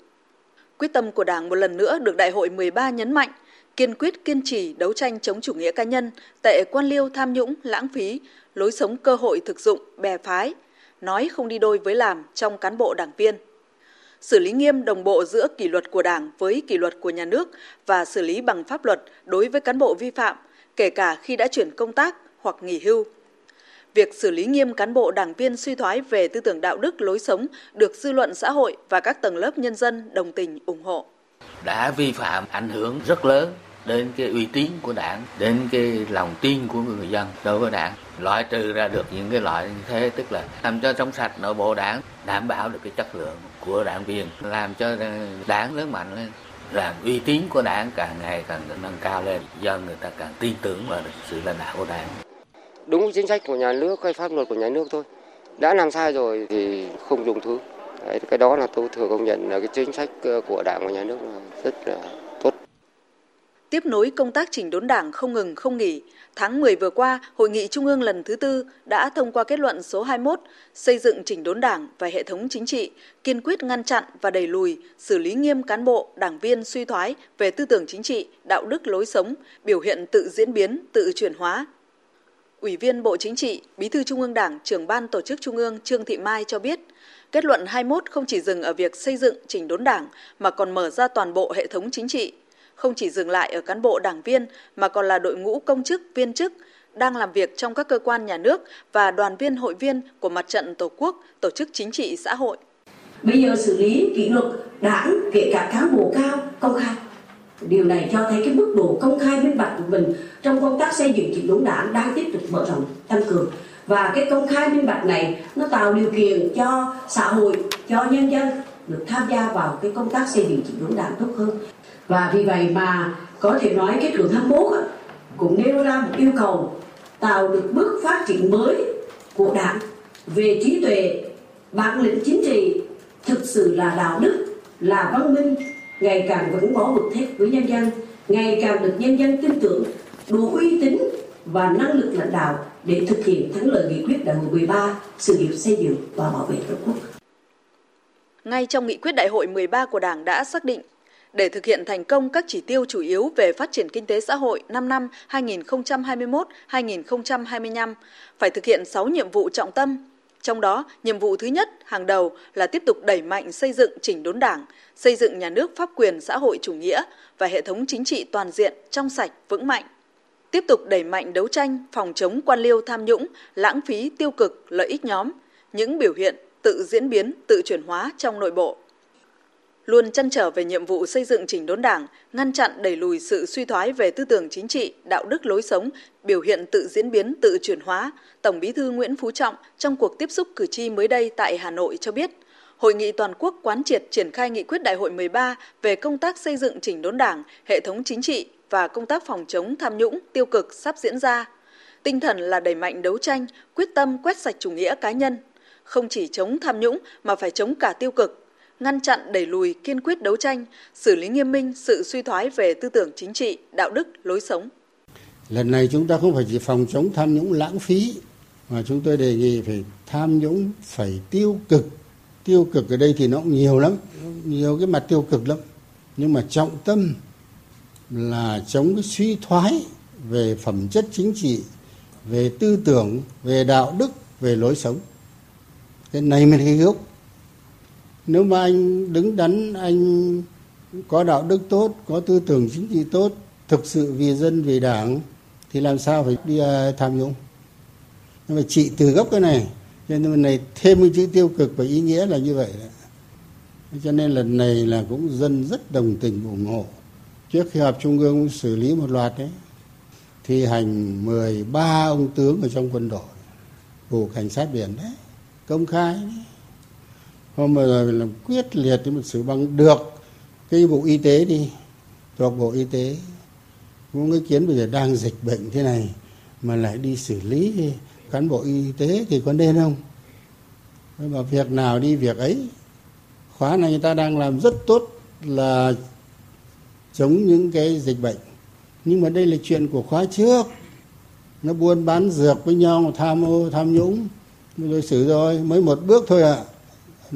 Quyết tâm của Đảng một lần nữa được Đại hội 13 nhấn mạnh, kiên quyết kiên trì đấu tranh chống chủ nghĩa cá nhân, tệ quan liêu tham nhũng, lãng phí, lối sống cơ hội thực dụng, bè phái, nói không đi đôi với làm trong cán bộ đảng viên. Xử lý nghiêm đồng bộ giữa kỷ luật của Đảng với kỷ luật của nhà nước và xử lý bằng pháp luật đối với cán bộ vi phạm, kể cả khi đã chuyển công tác hoặc nghỉ hưu. Việc xử lý nghiêm cán bộ đảng viên suy thoái về tư tưởng đạo đức lối sống được dư luận xã hội và các tầng lớp nhân dân đồng tình ủng hộ. Đã vi phạm ảnh hưởng rất lớn đến cái uy tín của đảng, đến cái lòng tin của người dân đối với đảng loại trừ ra được những cái loại như thế tức là làm cho trong sạch nội bộ đảng đảm bảo được cái chất lượng của đảng viên làm cho đảng lớn mạnh lên. Làm uy tín của đảng càng ngày càng được nâng cao lên do người ta càng tin tưởng vào sự lãnh đạo của đảng. Đúng chính sách của nhà nước hay pháp luật của nhà nước thôi. Đã làm sai rồi thì không dùng thứ. Đấy, cái đó là tôi thừa công nhận là cái chính sách ờ, của đảng và nhà nước là rất là Tiếp nối công tác chỉnh đốn đảng không ngừng không nghỉ, tháng 10 vừa qua, Hội nghị Trung ương lần thứ tư đã thông qua kết luận số 21 xây dựng chỉnh đốn đảng và hệ thống chính trị, kiên quyết ngăn chặn và đẩy lùi, xử lý nghiêm cán bộ, đảng viên suy thoái về tư tưởng chính trị, đạo đức lối sống, biểu hiện tự diễn biến, tự chuyển hóa. Ủy viên Bộ Chính trị, Bí thư Trung ương Đảng, trưởng ban tổ chức Trung ương Trương Thị Mai cho biết, kết luận 21 không chỉ dừng ở việc xây dựng chỉnh đốn đảng mà còn mở ra toàn bộ hệ thống chính trị, không chỉ dừng lại ở cán bộ đảng viên mà còn là đội ngũ công chức, viên chức đang làm việc trong các cơ quan nhà nước và đoàn viên hội viên của mặt trận Tổ quốc, tổ chức chính trị xã hội. Bây giờ xử lý kỷ luật đảng kể cả cán bộ cao công khai. Điều này cho thấy cái mức độ công khai minh bạch của mình trong công tác xây dựng chỉnh đốn đảng đang tiếp tục mở rộng tăng cường và cái công khai minh bạch này nó tạo điều kiện cho xã hội cho nhân dân được tham gia vào cái công tác xây dựng chỉnh đốn đảng tốt hơn và vì vậy mà có thể nói kết luận 21 cũng nêu ra một yêu cầu tạo được bước phát triển mới của đảng về trí tuệ, bản lĩnh chính trị, thực sự là đạo đức, là văn minh, ngày càng vững bó vực thép với nhân dân, ngày càng được nhân dân tin tưởng, đủ uy tín và năng lực lãnh đạo để thực hiện thắng lợi nghị quyết đại hội 13 sự nghiệp xây dựng và bảo vệ tổ quốc. Ngay trong nghị quyết đại hội 13 của Đảng đã xác định để thực hiện thành công các chỉ tiêu chủ yếu về phát triển kinh tế xã hội 5 năm 2021-2025 phải thực hiện 6 nhiệm vụ trọng tâm. Trong đó, nhiệm vụ thứ nhất hàng đầu là tiếp tục đẩy mạnh xây dựng chỉnh đốn Đảng, xây dựng nhà nước pháp quyền xã hội chủ nghĩa và hệ thống chính trị toàn diện trong sạch vững mạnh tiếp tục đẩy mạnh đấu tranh phòng chống quan liêu tham nhũng, lãng phí tiêu cực, lợi ích nhóm, những biểu hiện tự diễn biến, tự chuyển hóa trong nội bộ. Luôn chăn trở về nhiệm vụ xây dựng chỉnh đốn đảng, ngăn chặn đẩy lùi sự suy thoái về tư tưởng chính trị, đạo đức lối sống, biểu hiện tự diễn biến, tự chuyển hóa, Tổng bí thư Nguyễn Phú Trọng trong cuộc tiếp xúc cử tri mới đây tại Hà Nội cho biết, Hội nghị toàn quốc quán triệt triển khai nghị quyết đại hội 13 về công tác xây dựng chỉnh đốn đảng, hệ thống chính trị, và công tác phòng chống tham nhũng tiêu cực sắp diễn ra. Tinh thần là đẩy mạnh đấu tranh, quyết tâm quét sạch chủ nghĩa cá nhân, không chỉ chống tham nhũng mà phải chống cả tiêu cực, ngăn chặn đẩy lùi kiên quyết đấu tranh, xử lý nghiêm minh sự suy thoái về tư tưởng chính trị, đạo đức, lối sống. Lần này chúng ta không phải chỉ phòng chống tham nhũng lãng phí mà chúng tôi đề nghị phải tham nhũng phải tiêu cực. Tiêu cực ở đây thì nó cũng nhiều lắm, nhiều cái mặt tiêu cực lắm. Nhưng mà trọng tâm là chống cái suy thoái về phẩm chất chính trị về tư tưởng về đạo đức về lối sống cái này mới là gốc nếu mà anh đứng đắn, anh có đạo đức tốt, có tư tưởng chính trị tốt, thực sự vì dân, vì đảng, thì làm sao phải đi à, tham nhũng nhưng mà trị từ gốc cái này, cho nên này thêm cái chữ tiêu cực và ý nghĩa là như vậy đó. cho nên lần này là cũng dân rất đồng tình, ủng hộ trước khi họp trung ương xử lý một loạt đấy thi hành 13 ông tướng ở trong quân đội, vụ cảnh sát biển đấy, công khai đấy hôm vừa rồi làm quyết liệt thì một xử bằng được cái bộ y tế đi, thuộc bộ y tế. Cũng ý kiến bây giờ đang dịch bệnh thế này mà lại đi xử lý cán bộ y tế thì có nên không? Mà việc nào đi việc ấy, khóa này người ta đang làm rất tốt là chống những cái dịch bệnh. Nhưng mà đây là chuyện của khóa trước. Nó buôn bán dược với nhau, tham ô, tham nhũng. Rồi xử rồi, mới một bước thôi ạ. à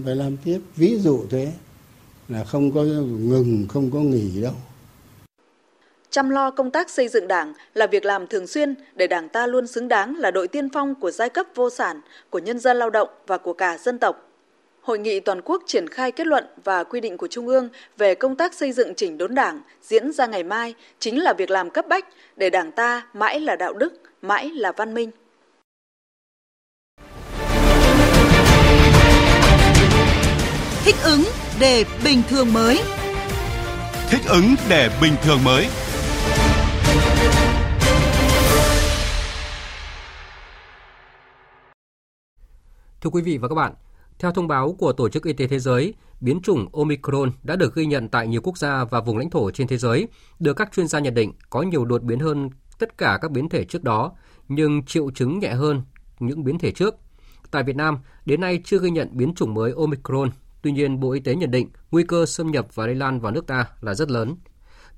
phải làm tiếp. Ví dụ thế là không có ngừng không có nghỉ đâu. Chăm lo công tác xây dựng đảng là việc làm thường xuyên để đảng ta luôn xứng đáng là đội tiên phong của giai cấp vô sản của nhân dân lao động và của cả dân tộc. Hội nghị toàn quốc triển khai kết luận và quy định của Trung ương về công tác xây dựng chỉnh đốn đảng diễn ra ngày mai chính là việc làm cấp bách để đảng ta mãi là đạo đức, mãi là văn minh. Thích ứng để bình thường mới. Thích ứng để bình thường mới. Thưa quý vị và các bạn, theo thông báo của Tổ chức Y tế Thế giới, biến chủng Omicron đã được ghi nhận tại nhiều quốc gia và vùng lãnh thổ trên thế giới, được các chuyên gia nhận định có nhiều đột biến hơn tất cả các biến thể trước đó, nhưng triệu chứng nhẹ hơn những biến thể trước. Tại Việt Nam, đến nay chưa ghi nhận biến chủng mới Omicron, tuy nhiên Bộ Y tế nhận định nguy cơ xâm nhập và lây lan vào nước ta là rất lớn.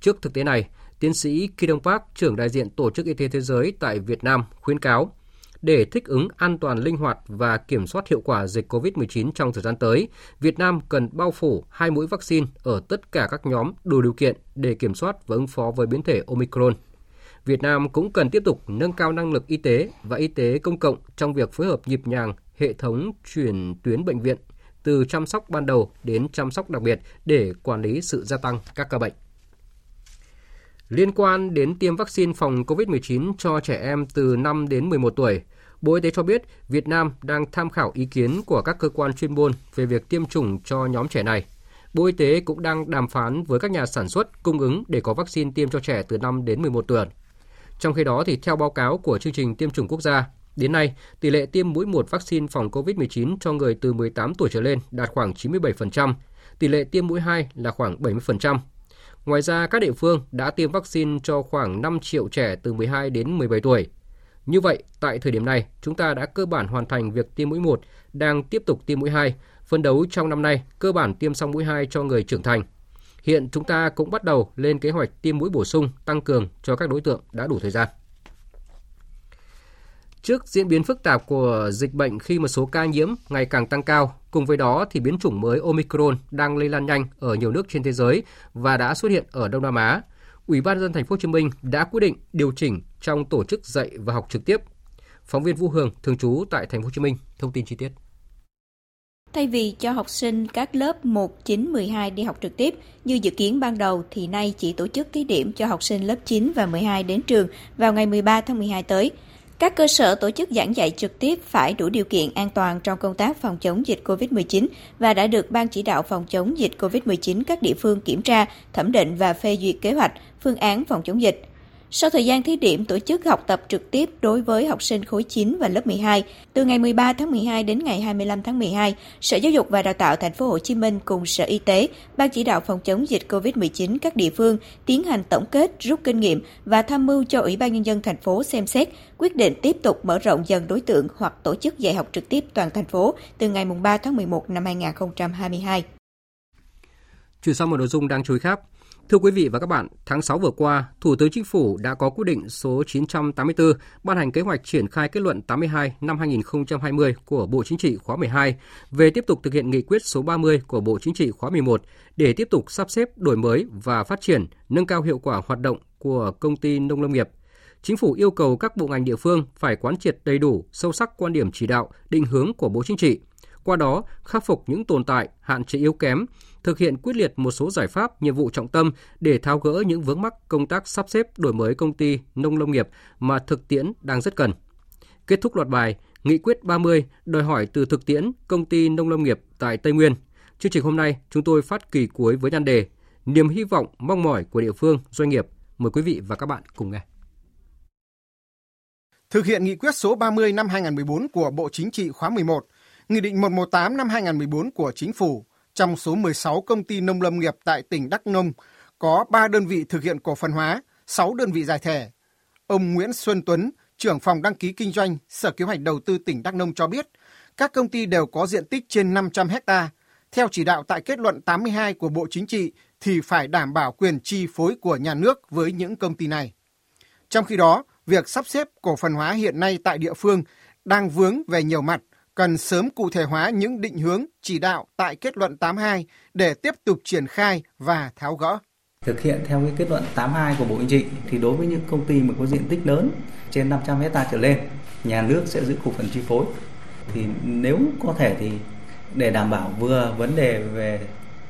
Trước thực tế này, tiến sĩ Ki Dong Park, trưởng đại diện Tổ chức Y tế Thế giới tại Việt Nam khuyến cáo để thích ứng an toàn linh hoạt và kiểm soát hiệu quả dịch COVID-19 trong thời gian tới, Việt Nam cần bao phủ hai mũi vaccine ở tất cả các nhóm đủ điều kiện để kiểm soát và ứng phó với biến thể Omicron. Việt Nam cũng cần tiếp tục nâng cao năng lực y tế và y tế công cộng trong việc phối hợp nhịp nhàng hệ thống chuyển tuyến bệnh viện từ chăm sóc ban đầu đến chăm sóc đặc biệt để quản lý sự gia tăng các ca bệnh. Liên quan đến tiêm vaccine phòng COVID-19 cho trẻ em từ 5 đến 11 tuổi, Bộ Y tế cho biết Việt Nam đang tham khảo ý kiến của các cơ quan chuyên môn về việc tiêm chủng cho nhóm trẻ này. Bộ Y tế cũng đang đàm phán với các nhà sản xuất cung ứng để có vaccine tiêm cho trẻ từ 5 đến 11 tuổi. Trong khi đó thì theo báo cáo của chương trình tiêm chủng quốc gia, đến nay tỷ lệ tiêm mũi 1 vaccine phòng COVID-19 cho người từ 18 tuổi trở lên đạt khoảng 97%, tỷ lệ tiêm mũi 2 là khoảng 70%. Ngoài ra, các địa phương đã tiêm vaccine cho khoảng 5 triệu trẻ từ 12 đến 17 tuổi. Như vậy, tại thời điểm này, chúng ta đã cơ bản hoàn thành việc tiêm mũi 1, đang tiếp tục tiêm mũi 2, phân đấu trong năm nay cơ bản tiêm xong mũi 2 cho người trưởng thành. Hiện chúng ta cũng bắt đầu lên kế hoạch tiêm mũi bổ sung tăng cường cho các đối tượng đã đủ thời gian. Trước diễn biến phức tạp của dịch bệnh khi một số ca nhiễm ngày càng tăng cao, cùng với đó thì biến chủng mới Omicron đang lây lan nhanh ở nhiều nước trên thế giới và đã xuất hiện ở Đông Nam Á. Ủy ban dân thành phố Hồ Chí Minh đã quyết định điều chỉnh trong tổ chức dạy và học trực tiếp. Phóng viên Vũ Hường thường trú tại thành phố Hồ Chí Minh thông tin chi tiết. Thay vì cho học sinh các lớp 1, 9, 12 đi học trực tiếp như dự kiến ban đầu thì nay chỉ tổ chức thí điểm cho học sinh lớp 9 và 12 đến trường vào ngày 13 tháng 12 tới. Các cơ sở tổ chức giảng dạy trực tiếp phải đủ điều kiện an toàn trong công tác phòng chống dịch COVID-19 và đã được Ban chỉ đạo phòng chống dịch COVID-19 các địa phương kiểm tra, thẩm định và phê duyệt kế hoạch, phương án phòng chống dịch. Sau thời gian thí điểm tổ chức học tập trực tiếp đối với học sinh khối 9 và lớp 12, từ ngày 13 tháng 12 đến ngày 25 tháng 12, Sở Giáo dục và Đào tạo Thành phố Hồ Chí Minh cùng Sở Y tế, Ban chỉ đạo phòng chống dịch COVID-19 các địa phương tiến hành tổng kết, rút kinh nghiệm và tham mưu cho Ủy ban nhân dân thành phố xem xét quyết định tiếp tục mở rộng dần đối tượng hoặc tổ chức dạy học trực tiếp toàn thành phố từ ngày 3 tháng 11 năm 2022. Chuyển sang một nội dung đáng chú ý khác, Thưa quý vị và các bạn, tháng 6 vừa qua, Thủ tướng Chính phủ đã có quyết định số 984 ban hành kế hoạch triển khai kết luận 82 năm 2020 của Bộ Chính trị khóa 12 về tiếp tục thực hiện nghị quyết số 30 của Bộ Chính trị khóa 11 để tiếp tục sắp xếp đổi mới và phát triển, nâng cao hiệu quả hoạt động của công ty nông lâm nghiệp. Chính phủ yêu cầu các bộ ngành địa phương phải quán triệt đầy đủ, sâu sắc quan điểm chỉ đạo, định hướng của Bộ Chính trị, qua đó khắc phục những tồn tại, hạn chế yếu kém, thực hiện quyết liệt một số giải pháp, nhiệm vụ trọng tâm để tháo gỡ những vướng mắc công tác sắp xếp đổi mới công ty nông lâm nghiệp mà thực tiễn đang rất cần. Kết thúc loạt bài, Nghị quyết 30 đòi hỏi từ thực tiễn công ty nông lâm nghiệp tại Tây Nguyên. Chương trình hôm nay chúng tôi phát kỳ cuối với nhan đề Niềm hy vọng mong mỏi của địa phương, doanh nghiệp. Mời quý vị và các bạn cùng nghe. Thực hiện nghị quyết số 30 năm 2014 của Bộ Chính trị khóa 11, Nghị định 118 năm 2014 của Chính phủ trong số 16 công ty nông lâm nghiệp tại tỉnh Đắk Nông có 3 đơn vị thực hiện cổ phần hóa, 6 đơn vị giải thể. Ông Nguyễn Xuân Tuấn, trưởng phòng đăng ký kinh doanh Sở Kế hoạch Đầu tư tỉnh Đắk Nông cho biết, các công ty đều có diện tích trên 500 hecta. Theo chỉ đạo tại kết luận 82 của Bộ Chính trị thì phải đảm bảo quyền chi phối của nhà nước với những công ty này. Trong khi đó, việc sắp xếp cổ phần hóa hiện nay tại địa phương đang vướng về nhiều mặt, cần sớm cụ thể hóa những định hướng, chỉ đạo tại kết luận 82 để tiếp tục triển khai và tháo gỡ. Thực hiện theo cái kết luận 82 của Bộ Chính trị thì đối với những công ty mà có diện tích lớn trên 500 hecta trở lên, nhà nước sẽ giữ cổ phần chi phối. Thì nếu có thể thì để đảm bảo vừa vấn đề về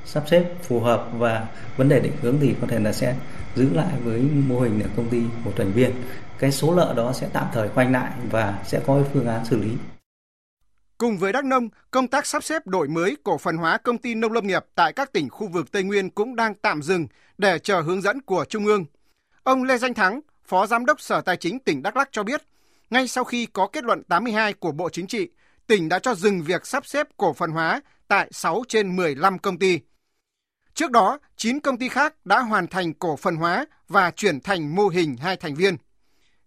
sắp xếp phù hợp và vấn đề định hướng thì có thể là sẽ giữ lại với mô hình là công ty một thành viên. Cái số nợ đó sẽ tạm thời khoanh lại và sẽ có phương án xử lý. Cùng với Đắk Nông, công tác sắp xếp đổi mới cổ phần hóa công ty nông lâm nghiệp tại các tỉnh khu vực Tây Nguyên cũng đang tạm dừng để chờ hướng dẫn của Trung ương. Ông Lê Danh Thắng, Phó Giám đốc Sở Tài chính tỉnh Đắk lắc cho biết, ngay sau khi có kết luận 82 của Bộ Chính trị, tỉnh đã cho dừng việc sắp xếp cổ phần hóa tại 6 trên 15 công ty. Trước đó, 9 công ty khác đã hoàn thành cổ phần hóa và chuyển thành mô hình hai thành viên.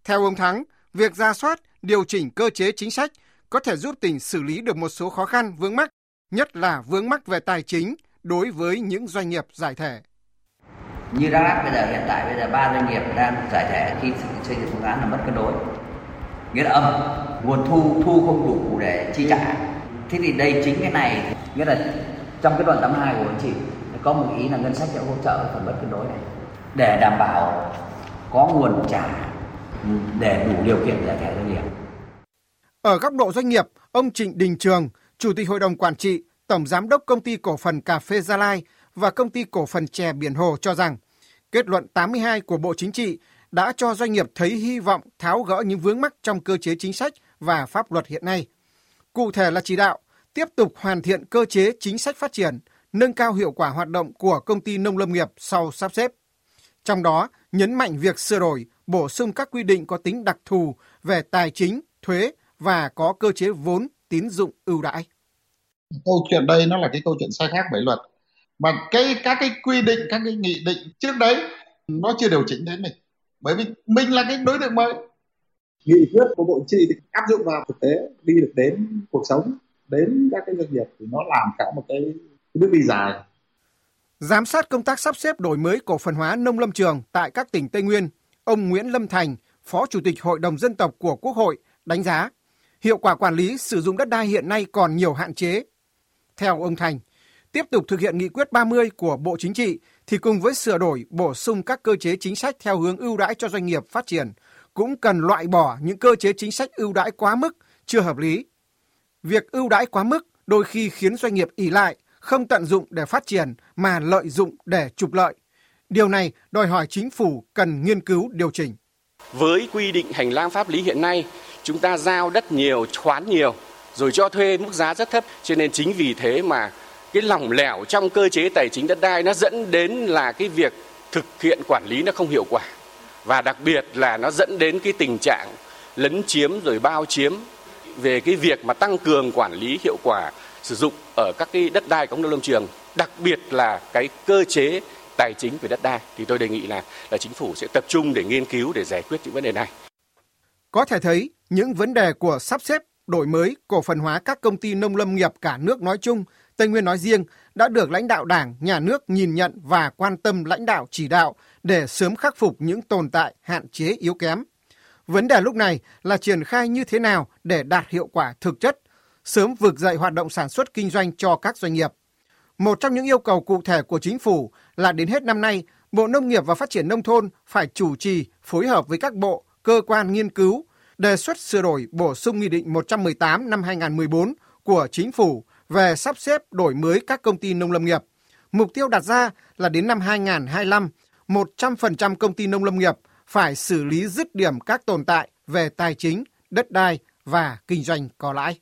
Theo ông Thắng, việc ra soát, điều chỉnh cơ chế chính sách – có thể giúp tỉnh xử lý được một số khó khăn vướng mắc, nhất là vướng mắc về tài chính đối với những doanh nghiệp giải thể. Như Đắk Lắk bây giờ hiện tại bây giờ ba doanh nghiệp đang giải thể khi xây dựng phương án là mất cân đối. Nghĩa là âm, nguồn thu thu không đủ để chi trả. Thế thì đây chính cái này, nghĩa là trong cái đoạn 82 của anh chị có một ý là ngân sách sẽ hỗ trợ phần mất cân đối này để đảm bảo có nguồn trả để đủ điều kiện giải thể doanh nghiệp. Ở góc độ doanh nghiệp, ông Trịnh Đình Trường, Chủ tịch Hội đồng Quản trị, Tổng Giám đốc Công ty Cổ phần Cà phê Gia Lai và Công ty Cổ phần Chè Biển Hồ cho rằng, kết luận 82 của Bộ Chính trị đã cho doanh nghiệp thấy hy vọng tháo gỡ những vướng mắc trong cơ chế chính sách và pháp luật hiện nay. Cụ thể là chỉ đạo tiếp tục hoàn thiện cơ chế chính sách phát triển, nâng cao hiệu quả hoạt động của công ty nông lâm nghiệp sau sắp xếp. Trong đó, nhấn mạnh việc sửa đổi, bổ sung các quy định có tính đặc thù về tài chính, thuế và có cơ chế vốn tín dụng ưu đãi. Câu chuyện đây nó là cái câu chuyện sai khác bởi luật. Mà cái các cái quy định, các cái nghị định trước đấy nó chưa điều chỉnh đến mình. Bởi vì mình là cái đối tượng mới. Nghị quyết của Bộ Trị thì áp dụng vào thực tế, đi được đến cuộc sống, đến các cái doanh nghiệp thì nó làm cả một cái bước đi dài. Giám sát công tác sắp xếp đổi mới cổ phần hóa nông lâm trường tại các tỉnh Tây Nguyên, ông Nguyễn Lâm Thành, Phó Chủ tịch Hội đồng Dân tộc của Quốc hội, đánh giá hiệu quả quản lý sử dụng đất đai hiện nay còn nhiều hạn chế. Theo ông Thành, tiếp tục thực hiện nghị quyết 30 của Bộ Chính trị thì cùng với sửa đổi bổ sung các cơ chế chính sách theo hướng ưu đãi cho doanh nghiệp phát triển, cũng cần loại bỏ những cơ chế chính sách ưu đãi quá mức, chưa hợp lý. Việc ưu đãi quá mức đôi khi khiến doanh nghiệp ỉ lại, không tận dụng để phát triển mà lợi dụng để trục lợi. Điều này đòi hỏi chính phủ cần nghiên cứu điều chỉnh. Với quy định hành lang pháp lý hiện nay, chúng ta giao đất nhiều, khoán nhiều, rồi cho thuê mức giá rất thấp. Cho nên chính vì thế mà cái lỏng lẻo trong cơ chế tài chính đất đai nó dẫn đến là cái việc thực hiện quản lý nó không hiệu quả. Và đặc biệt là nó dẫn đến cái tình trạng lấn chiếm rồi bao chiếm về cái việc mà tăng cường quản lý hiệu quả sử dụng ở các cái đất đai công nông lâm trường, đặc biệt là cái cơ chế tài chính về đất đai thì tôi đề nghị là là chính phủ sẽ tập trung để nghiên cứu để giải quyết những vấn đề này. Có thể thấy những vấn đề của sắp xếp, đổi mới, cổ phần hóa các công ty nông lâm nghiệp cả nước nói chung, Tây Nguyên nói riêng đã được lãnh đạo Đảng, Nhà nước nhìn nhận và quan tâm lãnh đạo chỉ đạo để sớm khắc phục những tồn tại, hạn chế yếu kém. Vấn đề lúc này là triển khai như thế nào để đạt hiệu quả thực chất, sớm vực dậy hoạt động sản xuất kinh doanh cho các doanh nghiệp. Một trong những yêu cầu cụ thể của chính phủ là đến hết năm nay, Bộ Nông nghiệp và Phát triển Nông thôn phải chủ trì phối hợp với các bộ, cơ quan nghiên cứu, đề xuất sửa đổi bổ sung Nghị định 118 năm 2014 của Chính phủ về sắp xếp đổi mới các công ty nông lâm nghiệp. Mục tiêu đặt ra là đến năm 2025, 100% công ty nông lâm nghiệp phải xử lý dứt điểm các tồn tại về tài chính, đất đai và kinh doanh có lãi.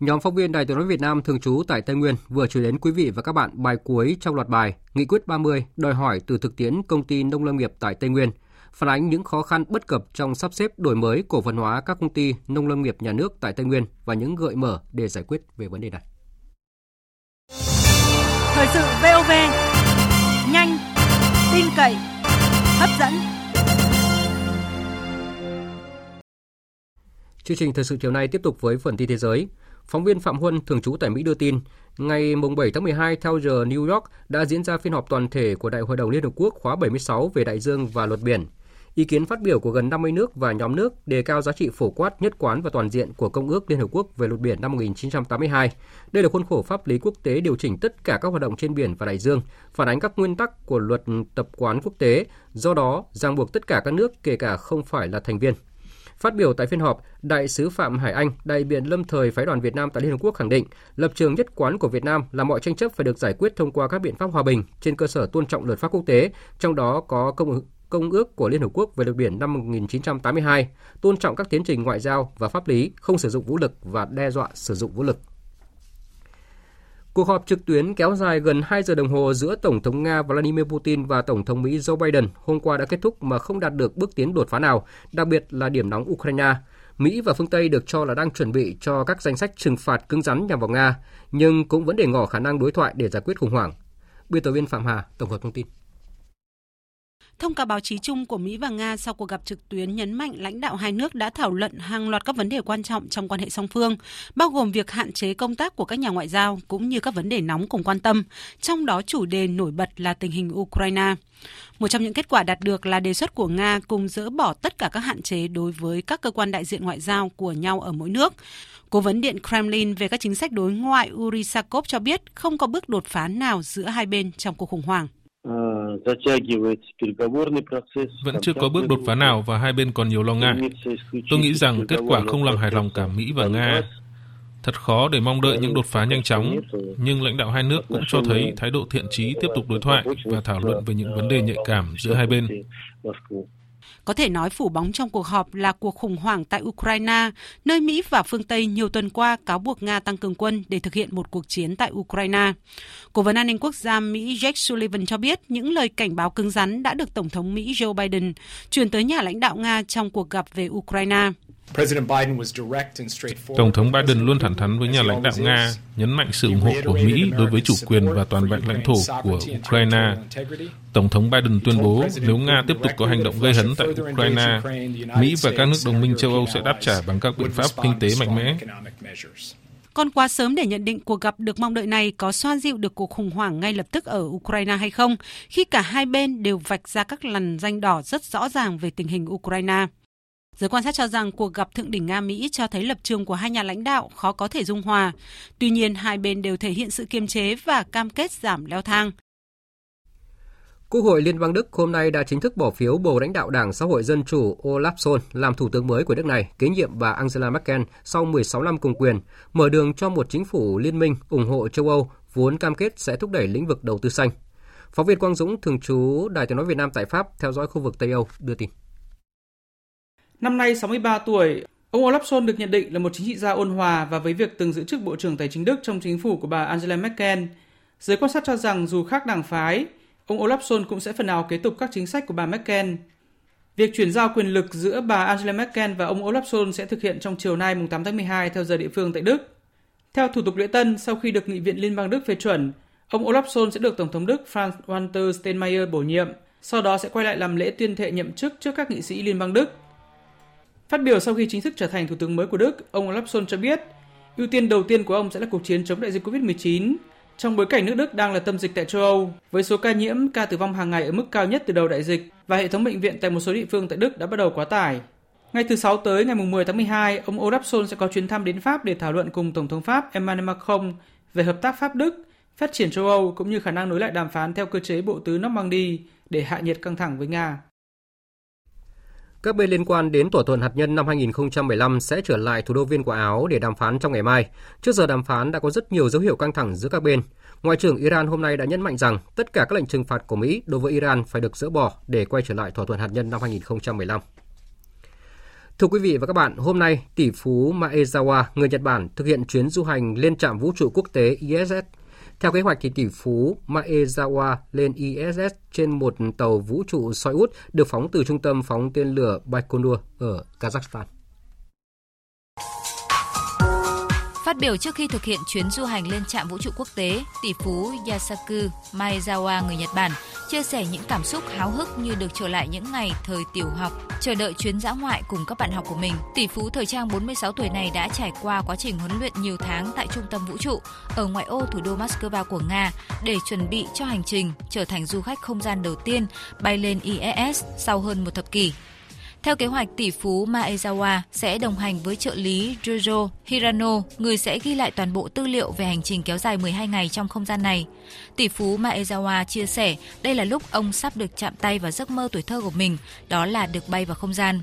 Nhóm phóng viên Đài Tiếng nói Việt Nam thường trú tại Tây Nguyên vừa chuyển đến quý vị và các bạn bài cuối trong loạt bài Nghị quyết 30 đòi hỏi từ thực tiễn công ty nông lâm nghiệp tại Tây Nguyên, phản ánh những khó khăn bất cập trong sắp xếp đổi mới cổ phần hóa các công ty nông lâm nghiệp nhà nước tại Tây Nguyên và những gợi mở để giải quyết về vấn đề này. Thời sự VOV, nhanh, tin cậy, hấp dẫn. Chương trình thời sự chiều nay tiếp tục với phần tin thế giới. Phóng viên Phạm Huân, thường trú tại Mỹ đưa tin, ngày 7 tháng 12 theo giờ New York đã diễn ra phiên họp toàn thể của Đại hội đồng Liên Hợp Quốc khóa 76 về đại dương và luật biển. Ý kiến phát biểu của gần 50 nước và nhóm nước đề cao giá trị phổ quát, nhất quán và toàn diện của Công ước Liên Hợp Quốc về luật biển năm 1982. Đây là khuôn khổ pháp lý quốc tế điều chỉnh tất cả các hoạt động trên biển và đại dương, phản ánh các nguyên tắc của luật tập quán quốc tế, do đó ràng buộc tất cả các nước kể cả không phải là thành viên. Phát biểu tại phiên họp, Đại sứ Phạm Hải Anh, đại biện lâm thời phái đoàn Việt Nam tại Liên Hợp Quốc khẳng định, lập trường nhất quán của Việt Nam là mọi tranh chấp phải được giải quyết thông qua các biện pháp hòa bình trên cơ sở tôn trọng luật pháp quốc tế, trong đó có công Công ước của Liên Hợp Quốc về luật biển năm 1982, tôn trọng các tiến trình ngoại giao và pháp lý, không sử dụng vũ lực và đe dọa sử dụng vũ lực. Cuộc họp trực tuyến kéo dài gần 2 giờ đồng hồ giữa Tổng thống Nga Vladimir Putin và Tổng thống Mỹ Joe Biden hôm qua đã kết thúc mà không đạt được bước tiến đột phá nào, đặc biệt là điểm nóng Ukraine. Mỹ và phương Tây được cho là đang chuẩn bị cho các danh sách trừng phạt cứng rắn nhằm vào Nga, nhưng cũng vẫn để ngỏ khả năng đối thoại để giải quyết khủng hoảng. Biên tập viên Phạm Hà tổng hợp thông tin. Thông cáo báo chí chung của Mỹ và Nga sau cuộc gặp trực tuyến nhấn mạnh lãnh đạo hai nước đã thảo luận hàng loạt các vấn đề quan trọng trong quan hệ song phương, bao gồm việc hạn chế công tác của các nhà ngoại giao cũng như các vấn đề nóng cùng quan tâm, trong đó chủ đề nổi bật là tình hình Ukraine. Một trong những kết quả đạt được là đề xuất của Nga cùng dỡ bỏ tất cả các hạn chế đối với các cơ quan đại diện ngoại giao của nhau ở mỗi nước. Cố vấn Điện Kremlin về các chính sách đối ngoại Uri Sakov cho biết không có bước đột phá nào giữa hai bên trong cuộc khủng hoảng. Vẫn chưa có bước đột phá nào và hai bên còn nhiều lo ngại. Tôi nghĩ rằng kết quả không làm hài lòng cả Mỹ và Nga. Thật khó để mong đợi những đột phá nhanh chóng, nhưng lãnh đạo hai nước cũng cho thấy thái độ thiện trí tiếp tục đối thoại và thảo luận về những vấn đề nhạy cảm giữa hai bên. Có thể nói phủ bóng trong cuộc họp là cuộc khủng hoảng tại Ukraine, nơi Mỹ và phương Tây nhiều tuần qua cáo buộc Nga tăng cường quân để thực hiện một cuộc chiến tại Ukraine. Cố vấn an ninh quốc gia Mỹ Jake Sullivan cho biết những lời cảnh báo cứng rắn đã được Tổng thống Mỹ Joe Biden truyền tới nhà lãnh đạo Nga trong cuộc gặp về Ukraine. Tổng thống Biden luôn thẳng thắn với nhà lãnh đạo Nga, nhấn mạnh sự ủng hộ của Mỹ đối với chủ quyền và toàn vẹn lãnh thổ của Ukraine. Tổng thống Biden tuyên bố nếu Nga tiếp tục có hành động gây hấn tại Ukraine, Mỹ và các nước đồng minh châu Âu sẽ đáp trả bằng các biện pháp kinh tế mạnh mẽ. Còn quá sớm để nhận định cuộc gặp được mong đợi này có xoa dịu được cuộc khủng hoảng ngay lập tức ở Ukraine hay không, khi cả hai bên đều vạch ra các lằn danh đỏ rất rõ ràng về tình hình Ukraine. Giới quan sát cho rằng cuộc gặp thượng đỉnh Nga-Mỹ cho thấy lập trường của hai nhà lãnh đạo khó có thể dung hòa. Tuy nhiên, hai bên đều thể hiện sự kiềm chế và cam kết giảm leo thang. Quốc hội Liên bang Đức hôm nay đã chính thức bỏ phiếu bầu lãnh đạo Đảng Xã hội Dân chủ Olaf Scholz làm thủ tướng mới của nước này, kế nhiệm bà Angela Merkel sau 16 năm cùng quyền, mở đường cho một chính phủ liên minh ủng hộ châu Âu vốn cam kết sẽ thúc đẩy lĩnh vực đầu tư xanh. Phóng viên Quang Dũng, thường trú Đài tiếng nói Việt Nam tại Pháp, theo dõi khu vực Tây Âu, đưa tin. Năm nay 63 tuổi, ông Olaf Scholz được nhận định là một chính trị gia ôn hòa và với việc từng giữ chức Bộ trưởng Tài chính Đức trong chính phủ của bà Angela Merkel. Giới quan sát cho rằng dù khác đảng phái, ông Olaf Scholz cũng sẽ phần nào kế tục các chính sách của bà Merkel. Việc chuyển giao quyền lực giữa bà Angela Merkel và ông Olaf Scholz sẽ thực hiện trong chiều nay 8 tháng 12 theo giờ địa phương tại Đức. Theo thủ tục lễ tân, sau khi được Nghị viện Liên bang Đức phê chuẩn, ông Olaf Scholz sẽ được Tổng thống Đức Frank-Walter Steinmeier bổ nhiệm, sau đó sẽ quay lại làm lễ tuyên thệ nhậm chức trước các nghị sĩ Liên bang Đức. Phát biểu sau khi chính thức trở thành thủ tướng mới của Đức, ông Olaf Scholz cho biết, ưu tiên đầu tiên của ông sẽ là cuộc chiến chống đại dịch COVID-19, trong bối cảnh nước Đức đang là tâm dịch tại châu Âu, với số ca nhiễm, ca tử vong hàng ngày ở mức cao nhất từ đầu đại dịch và hệ thống bệnh viện tại một số địa phương tại Đức đã bắt đầu quá tải. Ngay từ 6 tới ngày 10 tháng 12, ông Olaf Scholz sẽ có chuyến thăm đến Pháp để thảo luận cùng Tổng thống Pháp Emmanuel Macron về hợp tác Pháp-Đức, phát triển châu Âu cũng như khả năng nối lại đàm phán theo cơ chế bộ tứ Normandy để hạ nhiệt căng thẳng với Nga. Các bên liên quan đến thỏa thuận hạt nhân năm 2015 sẽ trở lại thủ đô Viên của Áo để đàm phán trong ngày mai. Trước giờ đàm phán đã có rất nhiều dấu hiệu căng thẳng giữa các bên. Ngoại trưởng Iran hôm nay đã nhấn mạnh rằng tất cả các lệnh trừng phạt của Mỹ đối với Iran phải được dỡ bỏ để quay trở lại thỏa thuận hạt nhân năm 2015. Thưa quý vị và các bạn, hôm nay tỷ phú Maezawa, người Nhật Bản, thực hiện chuyến du hành lên trạm vũ trụ quốc tế ISS theo kế hoạch thì tỷ phú Maezawa lên ISS trên một tàu vũ trụ Soyuz được phóng từ trung tâm phóng tên lửa Baikonur ở Kazakhstan. Phát biểu trước khi thực hiện chuyến du hành lên trạm vũ trụ quốc tế, tỷ phú Yasaku Maezawa người Nhật Bản chia sẻ những cảm xúc háo hức như được trở lại những ngày thời tiểu học, chờ đợi chuyến dã ngoại cùng các bạn học của mình. Tỷ phú thời trang 46 tuổi này đã trải qua quá trình huấn luyện nhiều tháng tại trung tâm vũ trụ ở ngoại ô thủ đô Moscow của Nga để chuẩn bị cho hành trình trở thành du khách không gian đầu tiên bay lên ISS sau hơn một thập kỷ. Theo kế hoạch, tỷ phú Maezawa sẽ đồng hành với trợ lý Jojo Hirano, người sẽ ghi lại toàn bộ tư liệu về hành trình kéo dài 12 ngày trong không gian này. Tỷ phú Maezawa chia sẻ đây là lúc ông sắp được chạm tay vào giấc mơ tuổi thơ của mình, đó là được bay vào không gian.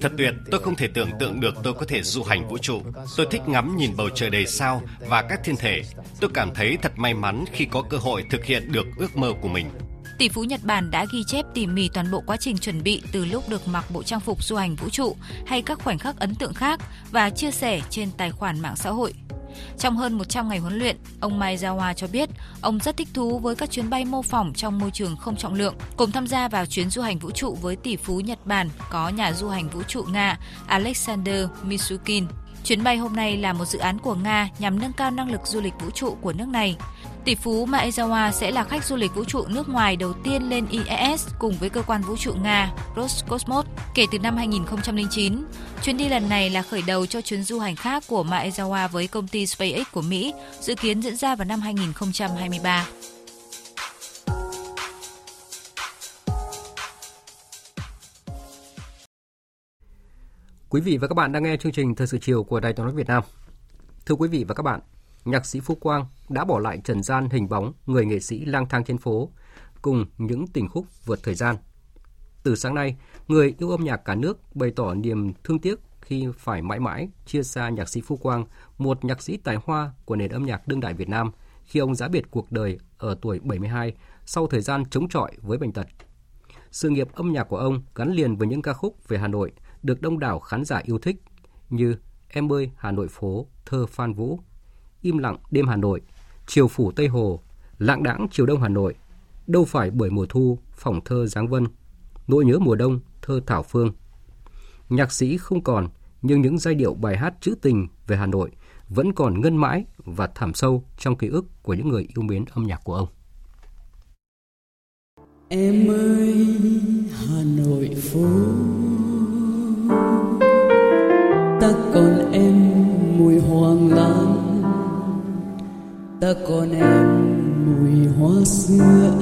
Thật tuyệt, tôi không thể tưởng tượng được tôi có thể du hành vũ trụ. Tôi thích ngắm nhìn bầu trời đầy sao và các thiên thể. Tôi cảm thấy thật may mắn khi có cơ hội thực hiện được ước mơ của mình. Tỷ phú Nhật Bản đã ghi chép tỉ mỉ toàn bộ quá trình chuẩn bị từ lúc được mặc bộ trang phục du hành vũ trụ hay các khoảnh khắc ấn tượng khác và chia sẻ trên tài khoản mạng xã hội. Trong hơn 100 ngày huấn luyện, ông Maezawa cho biết ông rất thích thú với các chuyến bay mô phỏng trong môi trường không trọng lượng. Cùng tham gia vào chuyến du hành vũ trụ với tỷ phú Nhật Bản có nhà du hành vũ trụ Nga Alexander Misukin. Chuyến bay hôm nay là một dự án của Nga nhằm nâng cao năng lực du lịch vũ trụ của nước này. Tỷ phú Maezawa sẽ là khách du lịch vũ trụ nước ngoài đầu tiên lên ISS cùng với cơ quan vũ trụ Nga Roscosmos kể từ năm 2009. Chuyến đi lần này là khởi đầu cho chuyến du hành khác của Maezawa với công ty SpaceX của Mỹ, dự kiến diễn ra vào năm 2023. Quý vị và các bạn đang nghe chương trình Thời sự chiều của Đài Tiếng nói Việt Nam. Thưa quý vị và các bạn, nhạc sĩ Phú Quang đã bỏ lại trần gian hình bóng người nghệ sĩ lang thang trên phố cùng những tình khúc vượt thời gian. Từ sáng nay, người yêu âm nhạc cả nước bày tỏ niềm thương tiếc khi phải mãi mãi chia xa nhạc sĩ Phú Quang, một nhạc sĩ tài hoa của nền âm nhạc đương đại Việt Nam, khi ông giã biệt cuộc đời ở tuổi 72 sau thời gian chống chọi với bệnh tật. sự nghiệp âm nhạc của ông gắn liền với những ca khúc về Hà Nội được đông đảo khán giả yêu thích như Em ơi Hà Nội phố, thơ Phan Vũ, Im lặng đêm Hà Nội, Chiều phủ Tây Hồ, Lạng đãng chiều đông Hà Nội, Đâu phải bởi mùa thu, phòng thơ Giáng Vân, Nỗi nhớ mùa đông, thơ Thảo Phương. Nhạc sĩ không còn, nhưng những giai điệu bài hát trữ tình về Hà Nội vẫn còn ngân mãi và thẳm sâu trong ký ức của những người yêu mến âm nhạc của ông. Em ơi Hà Nội phố Ta còn em mùi hoàng lan Ta còn em mùi hoa xưa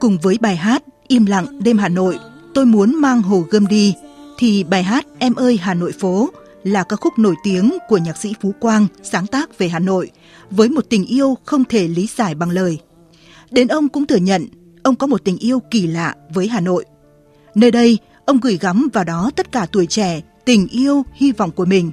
Cùng với bài hát Im lặng đêm Hà Nội Tôi muốn mang hồ gươm đi thì bài hát Em ơi Hà Nội phố là ca khúc nổi tiếng của nhạc sĩ Phú Quang sáng tác về Hà Nội với một tình yêu không thể lý giải bằng lời. Đến ông cũng thừa nhận ông có một tình yêu kỳ lạ với Hà Nội. Nơi đây, ông gửi gắm vào đó tất cả tuổi trẻ, tình yêu, hy vọng của mình.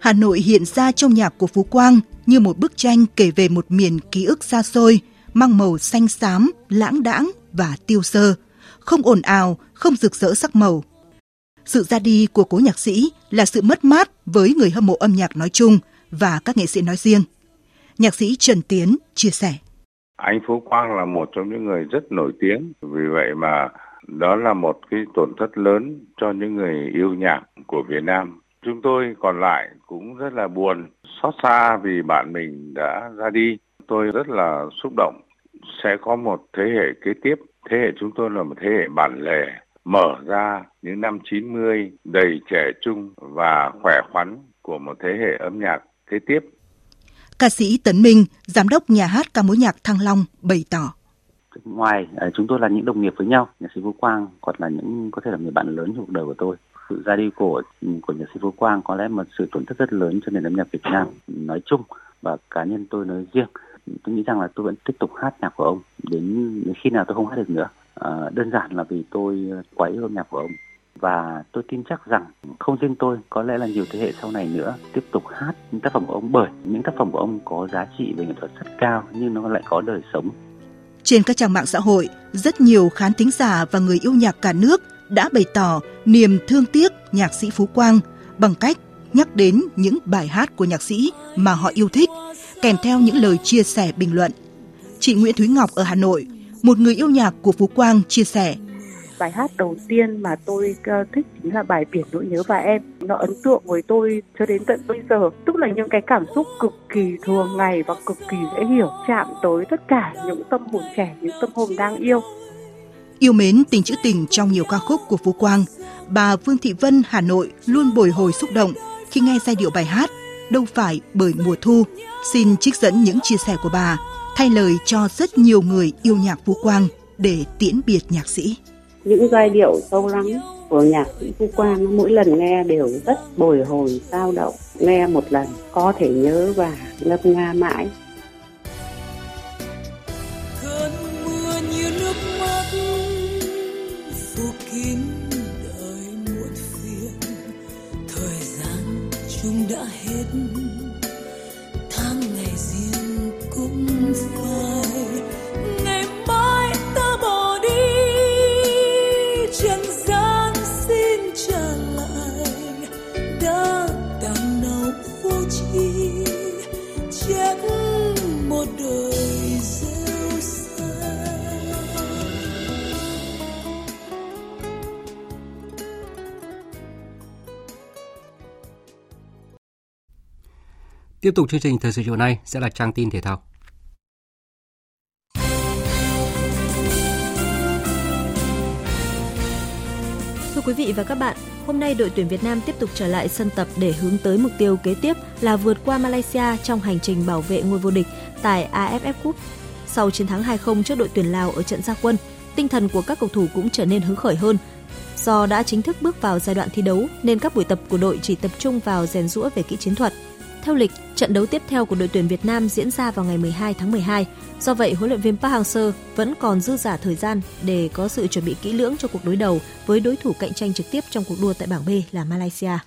Hà Nội hiện ra trong nhạc của Phú Quang như một bức tranh kể về một miền ký ức xa xôi, mang màu xanh xám, lãng đãng và tiêu sơ, không ồn ào, không rực rỡ sắc màu. Sự ra đi của cố nhạc sĩ là sự mất mát với người hâm mộ âm nhạc nói chung và các nghệ sĩ nói riêng. Nhạc sĩ Trần Tiến chia sẻ. Anh Phú Quang là một trong những người rất nổi tiếng, vì vậy mà đó là một cái tổn thất lớn cho những người yêu nhạc của Việt Nam. Chúng tôi còn lại cũng rất là buồn, xót xa vì bạn mình đã ra đi. Tôi rất là xúc động. Sẽ có một thế hệ kế tiếp. Thế hệ chúng tôi là một thế hệ bản lề, mở ra những năm 90 đầy trẻ trung và khỏe khoắn của một thế hệ âm nhạc kế tiếp. Ca sĩ Tấn Minh, giám đốc nhà hát ca mối nhạc Thăng Long bày tỏ. Ngoài à, chúng tôi là những đồng nghiệp với nhau, nhạc sĩ Vũ Quang còn là những có thể là người bạn lớn trong cuộc đời của tôi. Sự ra đi của ừ, của nhạc sĩ Vũ Quang có lẽ một sự tổn thất rất lớn cho nền âm nhạc Việt Nam nói chung và cá nhân tôi nói riêng. Tôi nghĩ rằng là tôi vẫn tiếp tục hát nhạc của ông đến, đến khi nào tôi không hát được nữa. À, đơn giản là vì tôi quá yêu âm nhạc của ông và tôi tin chắc rằng không riêng tôi có lẽ là nhiều thế hệ sau này nữa tiếp tục hát những tác phẩm của ông bởi những tác phẩm của ông có giá trị về nghệ thuật rất cao nhưng nó lại có đời sống. Trên các trang mạng xã hội, rất nhiều khán thính giả và người yêu nhạc cả nước đã bày tỏ niềm thương tiếc nhạc sĩ Phú Quang bằng cách nhắc đến những bài hát của nhạc sĩ mà họ yêu thích, kèm theo những lời chia sẻ bình luận. Chị Nguyễn Thúy Ngọc ở Hà Nội, một người yêu nhạc của Phú Quang chia sẻ. Bài hát đầu tiên mà tôi ờ, thích chính là bài biển nỗi nhớ và em. Nó ấn tượng với tôi cho đến tận bây giờ. Tức là những cái cảm xúc cực kỳ thường ngày và cực kỳ dễ hiểu chạm tới tất cả những tâm hồn trẻ những tâm hồn đang yêu yêu mến tình trữ tình trong nhiều ca khúc của phú quang, bà vương thị vân, hà nội luôn bồi hồi xúc động khi nghe giai điệu bài hát đâu phải bởi mùa thu. Xin trích dẫn những chia sẻ của bà, thay lời cho rất nhiều người yêu nhạc phú quang để tiễn biệt nhạc sĩ. Những giai điệu sâu lắng của nhạc sĩ Phú Quang mỗi lần nghe đều rất bồi hồi sao động. Nghe một lần có thể nhớ và ngâm nga mãi. Đã hết. Tháng ngày riêng cũng phai Tiếp tục chương trình thời sự chiều nay sẽ là trang tin thể thao. Thưa quý vị và các bạn, hôm nay đội tuyển Việt Nam tiếp tục trở lại sân tập để hướng tới mục tiêu kế tiếp là vượt qua Malaysia trong hành trình bảo vệ ngôi vô địch tại AFF Cup. Sau chiến thắng 2-0 trước đội tuyển Lào ở trận gia quân, tinh thần của các cầu thủ cũng trở nên hứng khởi hơn. Do đã chính thức bước vào giai đoạn thi đấu nên các buổi tập của đội chỉ tập trung vào rèn rũa về kỹ chiến thuật. Theo lịch, trận đấu tiếp theo của đội tuyển Việt Nam diễn ra vào ngày 12 tháng 12. Do vậy, huấn luyện viên Park Hang-seo vẫn còn dư giả thời gian để có sự chuẩn bị kỹ lưỡng cho cuộc đối đầu với đối thủ cạnh tranh trực tiếp trong cuộc đua tại bảng B là Malaysia.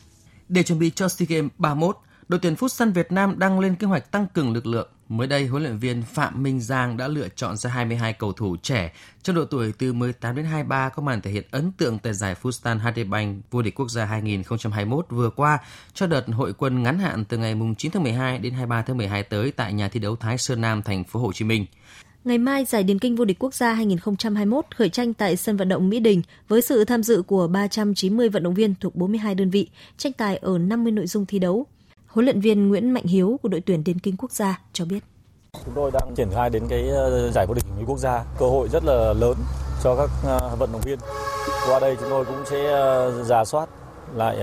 Để chuẩn bị cho SEA Games 31, đội tuyển Futsal Việt Nam đang lên kế hoạch tăng cường lực lượng. Mới đây, huấn luyện viên Phạm Minh Giang đã lựa chọn ra 22 cầu thủ trẻ trong độ tuổi từ 18 đến 23 có màn thể hiện ấn tượng tại giải Futsal HD Bank vô địch quốc gia 2021 vừa qua cho đợt hội quân ngắn hạn từ ngày 9 tháng 12 đến 23 tháng 12 tới tại nhà thi đấu Thái Sơn Nam, thành phố Hồ Chí Minh. Ngày mai, giải điền kinh vô địch quốc gia 2021 khởi tranh tại sân vận động Mỹ Đình với sự tham dự của 390 vận động viên thuộc 42 đơn vị, tranh tài ở 50 nội dung thi đấu. Huấn luyện viên Nguyễn Mạnh Hiếu của đội tuyển điền kinh quốc gia cho biết. Chúng tôi đang triển khai đến cái ờ, giải vô địch quốc gia, cơ hội rất là lớn cho các ờ, vận động viên. Qua đây chúng tôi cũng sẽ ờ, giả soát lại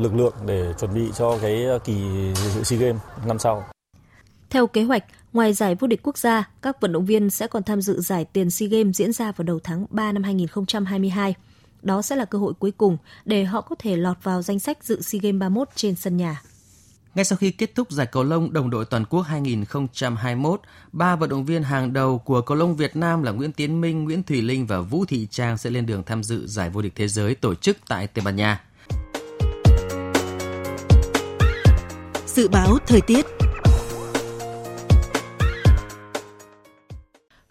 lực lượng để chuẩn bị cho cái kỳ dự SEA Games năm sau. Theo kế hoạch, ngoài giải vô địch quốc gia, các vận động viên sẽ còn tham dự giải tiền SEA Games diễn ra vào đầu tháng 3 năm 2022. Đó sẽ là cơ hội cuối cùng để họ có thể lọt vào danh sách dự SEA Games 31 trên sân nhà. Ngay sau khi kết thúc giải cầu lông đồng đội toàn quốc 2021, ba vận động viên hàng đầu của cầu lông Việt Nam là Nguyễn Tiến Minh, Nguyễn Thùy Linh và Vũ Thị Trang sẽ lên đường tham dự giải vô địch thế giới tổ chức tại Tây Ban Nha. Dự báo thời tiết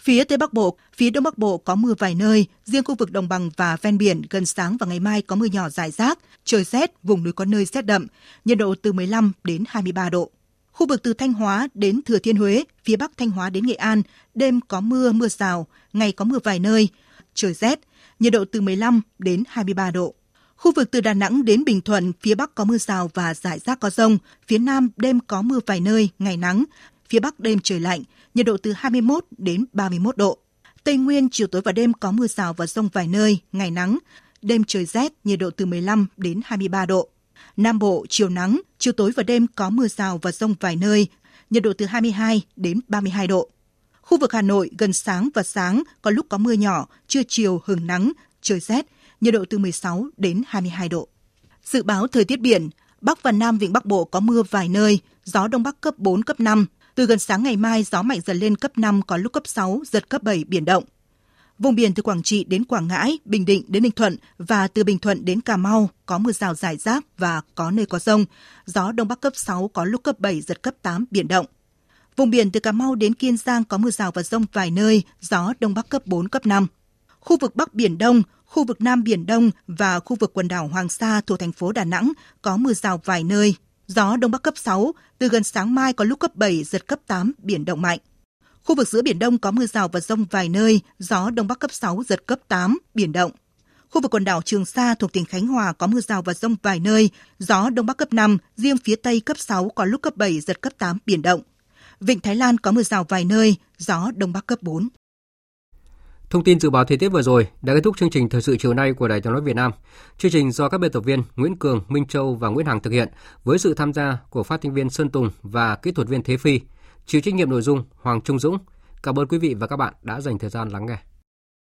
Phía Tây Bắc Bộ, phía Đông Bắc Bộ có mưa vài nơi, riêng khu vực đồng bằng và ven biển gần sáng và ngày mai có mưa nhỏ rải rác, trời rét, vùng núi có nơi rét đậm, nhiệt độ từ 15 đến 23 độ. Khu vực từ Thanh Hóa đến Thừa Thiên Huế, phía Bắc Thanh Hóa đến Nghệ An, đêm có mưa, mưa rào, ngày có mưa vài nơi, trời rét, nhiệt độ từ 15 đến 23 độ. Khu vực từ Đà Nẵng đến Bình Thuận, phía Bắc có mưa rào và rải rác có rông, phía Nam đêm có mưa vài nơi, ngày nắng, phía Bắc đêm trời lạnh, nhiệt độ từ 21 đến 31 độ. Tây Nguyên chiều tối và đêm có mưa rào và rông vài nơi, ngày nắng, đêm trời rét, nhiệt độ từ 15 đến 23 độ. Nam Bộ chiều nắng, chiều tối và đêm có mưa rào và rông vài nơi, nhiệt độ từ 22 đến 32 độ. Khu vực Hà Nội gần sáng và sáng có lúc có mưa nhỏ, trưa chiều hừng nắng, trời rét, nhiệt độ từ 16 đến 22 độ. Dự báo thời tiết biển, Bắc và Nam Vịnh Bắc Bộ có mưa vài nơi, gió Đông Bắc cấp 4, cấp 5, từ gần sáng ngày mai, gió mạnh dần lên cấp 5, có lúc cấp 6, giật cấp 7, biển động. Vùng biển từ Quảng Trị đến Quảng Ngãi, Bình Định đến Ninh Thuận và từ Bình Thuận đến Cà Mau có mưa rào rải rác và có nơi có rông. Gió Đông Bắc cấp 6, có lúc cấp 7, giật cấp 8, biển động. Vùng biển từ Cà Mau đến Kiên Giang có mưa rào và rông vài nơi, gió Đông Bắc cấp 4, cấp 5. Khu vực Bắc Biển Đông, khu vực Nam Biển Đông và khu vực quần đảo Hoàng Sa thuộc thành phố Đà Nẵng có mưa rào vài nơi, Gió Đông Bắc cấp 6, từ gần sáng mai có lúc cấp 7, giật cấp 8, biển động mạnh. Khu vực giữa Biển Đông có mưa rào và rông vài nơi, gió Đông Bắc cấp 6, giật cấp 8, biển động. Khu vực quần đảo Trường Sa thuộc tỉnh Khánh Hòa có mưa rào và rông vài nơi, gió Đông Bắc cấp 5, riêng phía Tây cấp 6 có lúc cấp 7, giật cấp 8, biển động. Vịnh Thái Lan có mưa rào vài nơi, gió Đông Bắc cấp 4. Thông tin dự báo thời tiết vừa rồi đã kết thúc chương trình thời sự chiều nay của Đài Tiếng nói Việt Nam. Chương trình do các biên tập viên Nguyễn Cường, Minh Châu và Nguyễn Hằng thực hiện với sự tham gia của phát thanh viên Sơn Tùng và kỹ thuật viên Thế Phi. Chịu trách nhiệm nội dung Hoàng Trung Dũng. Cảm ơn quý vị và các bạn đã dành thời gian lắng nghe.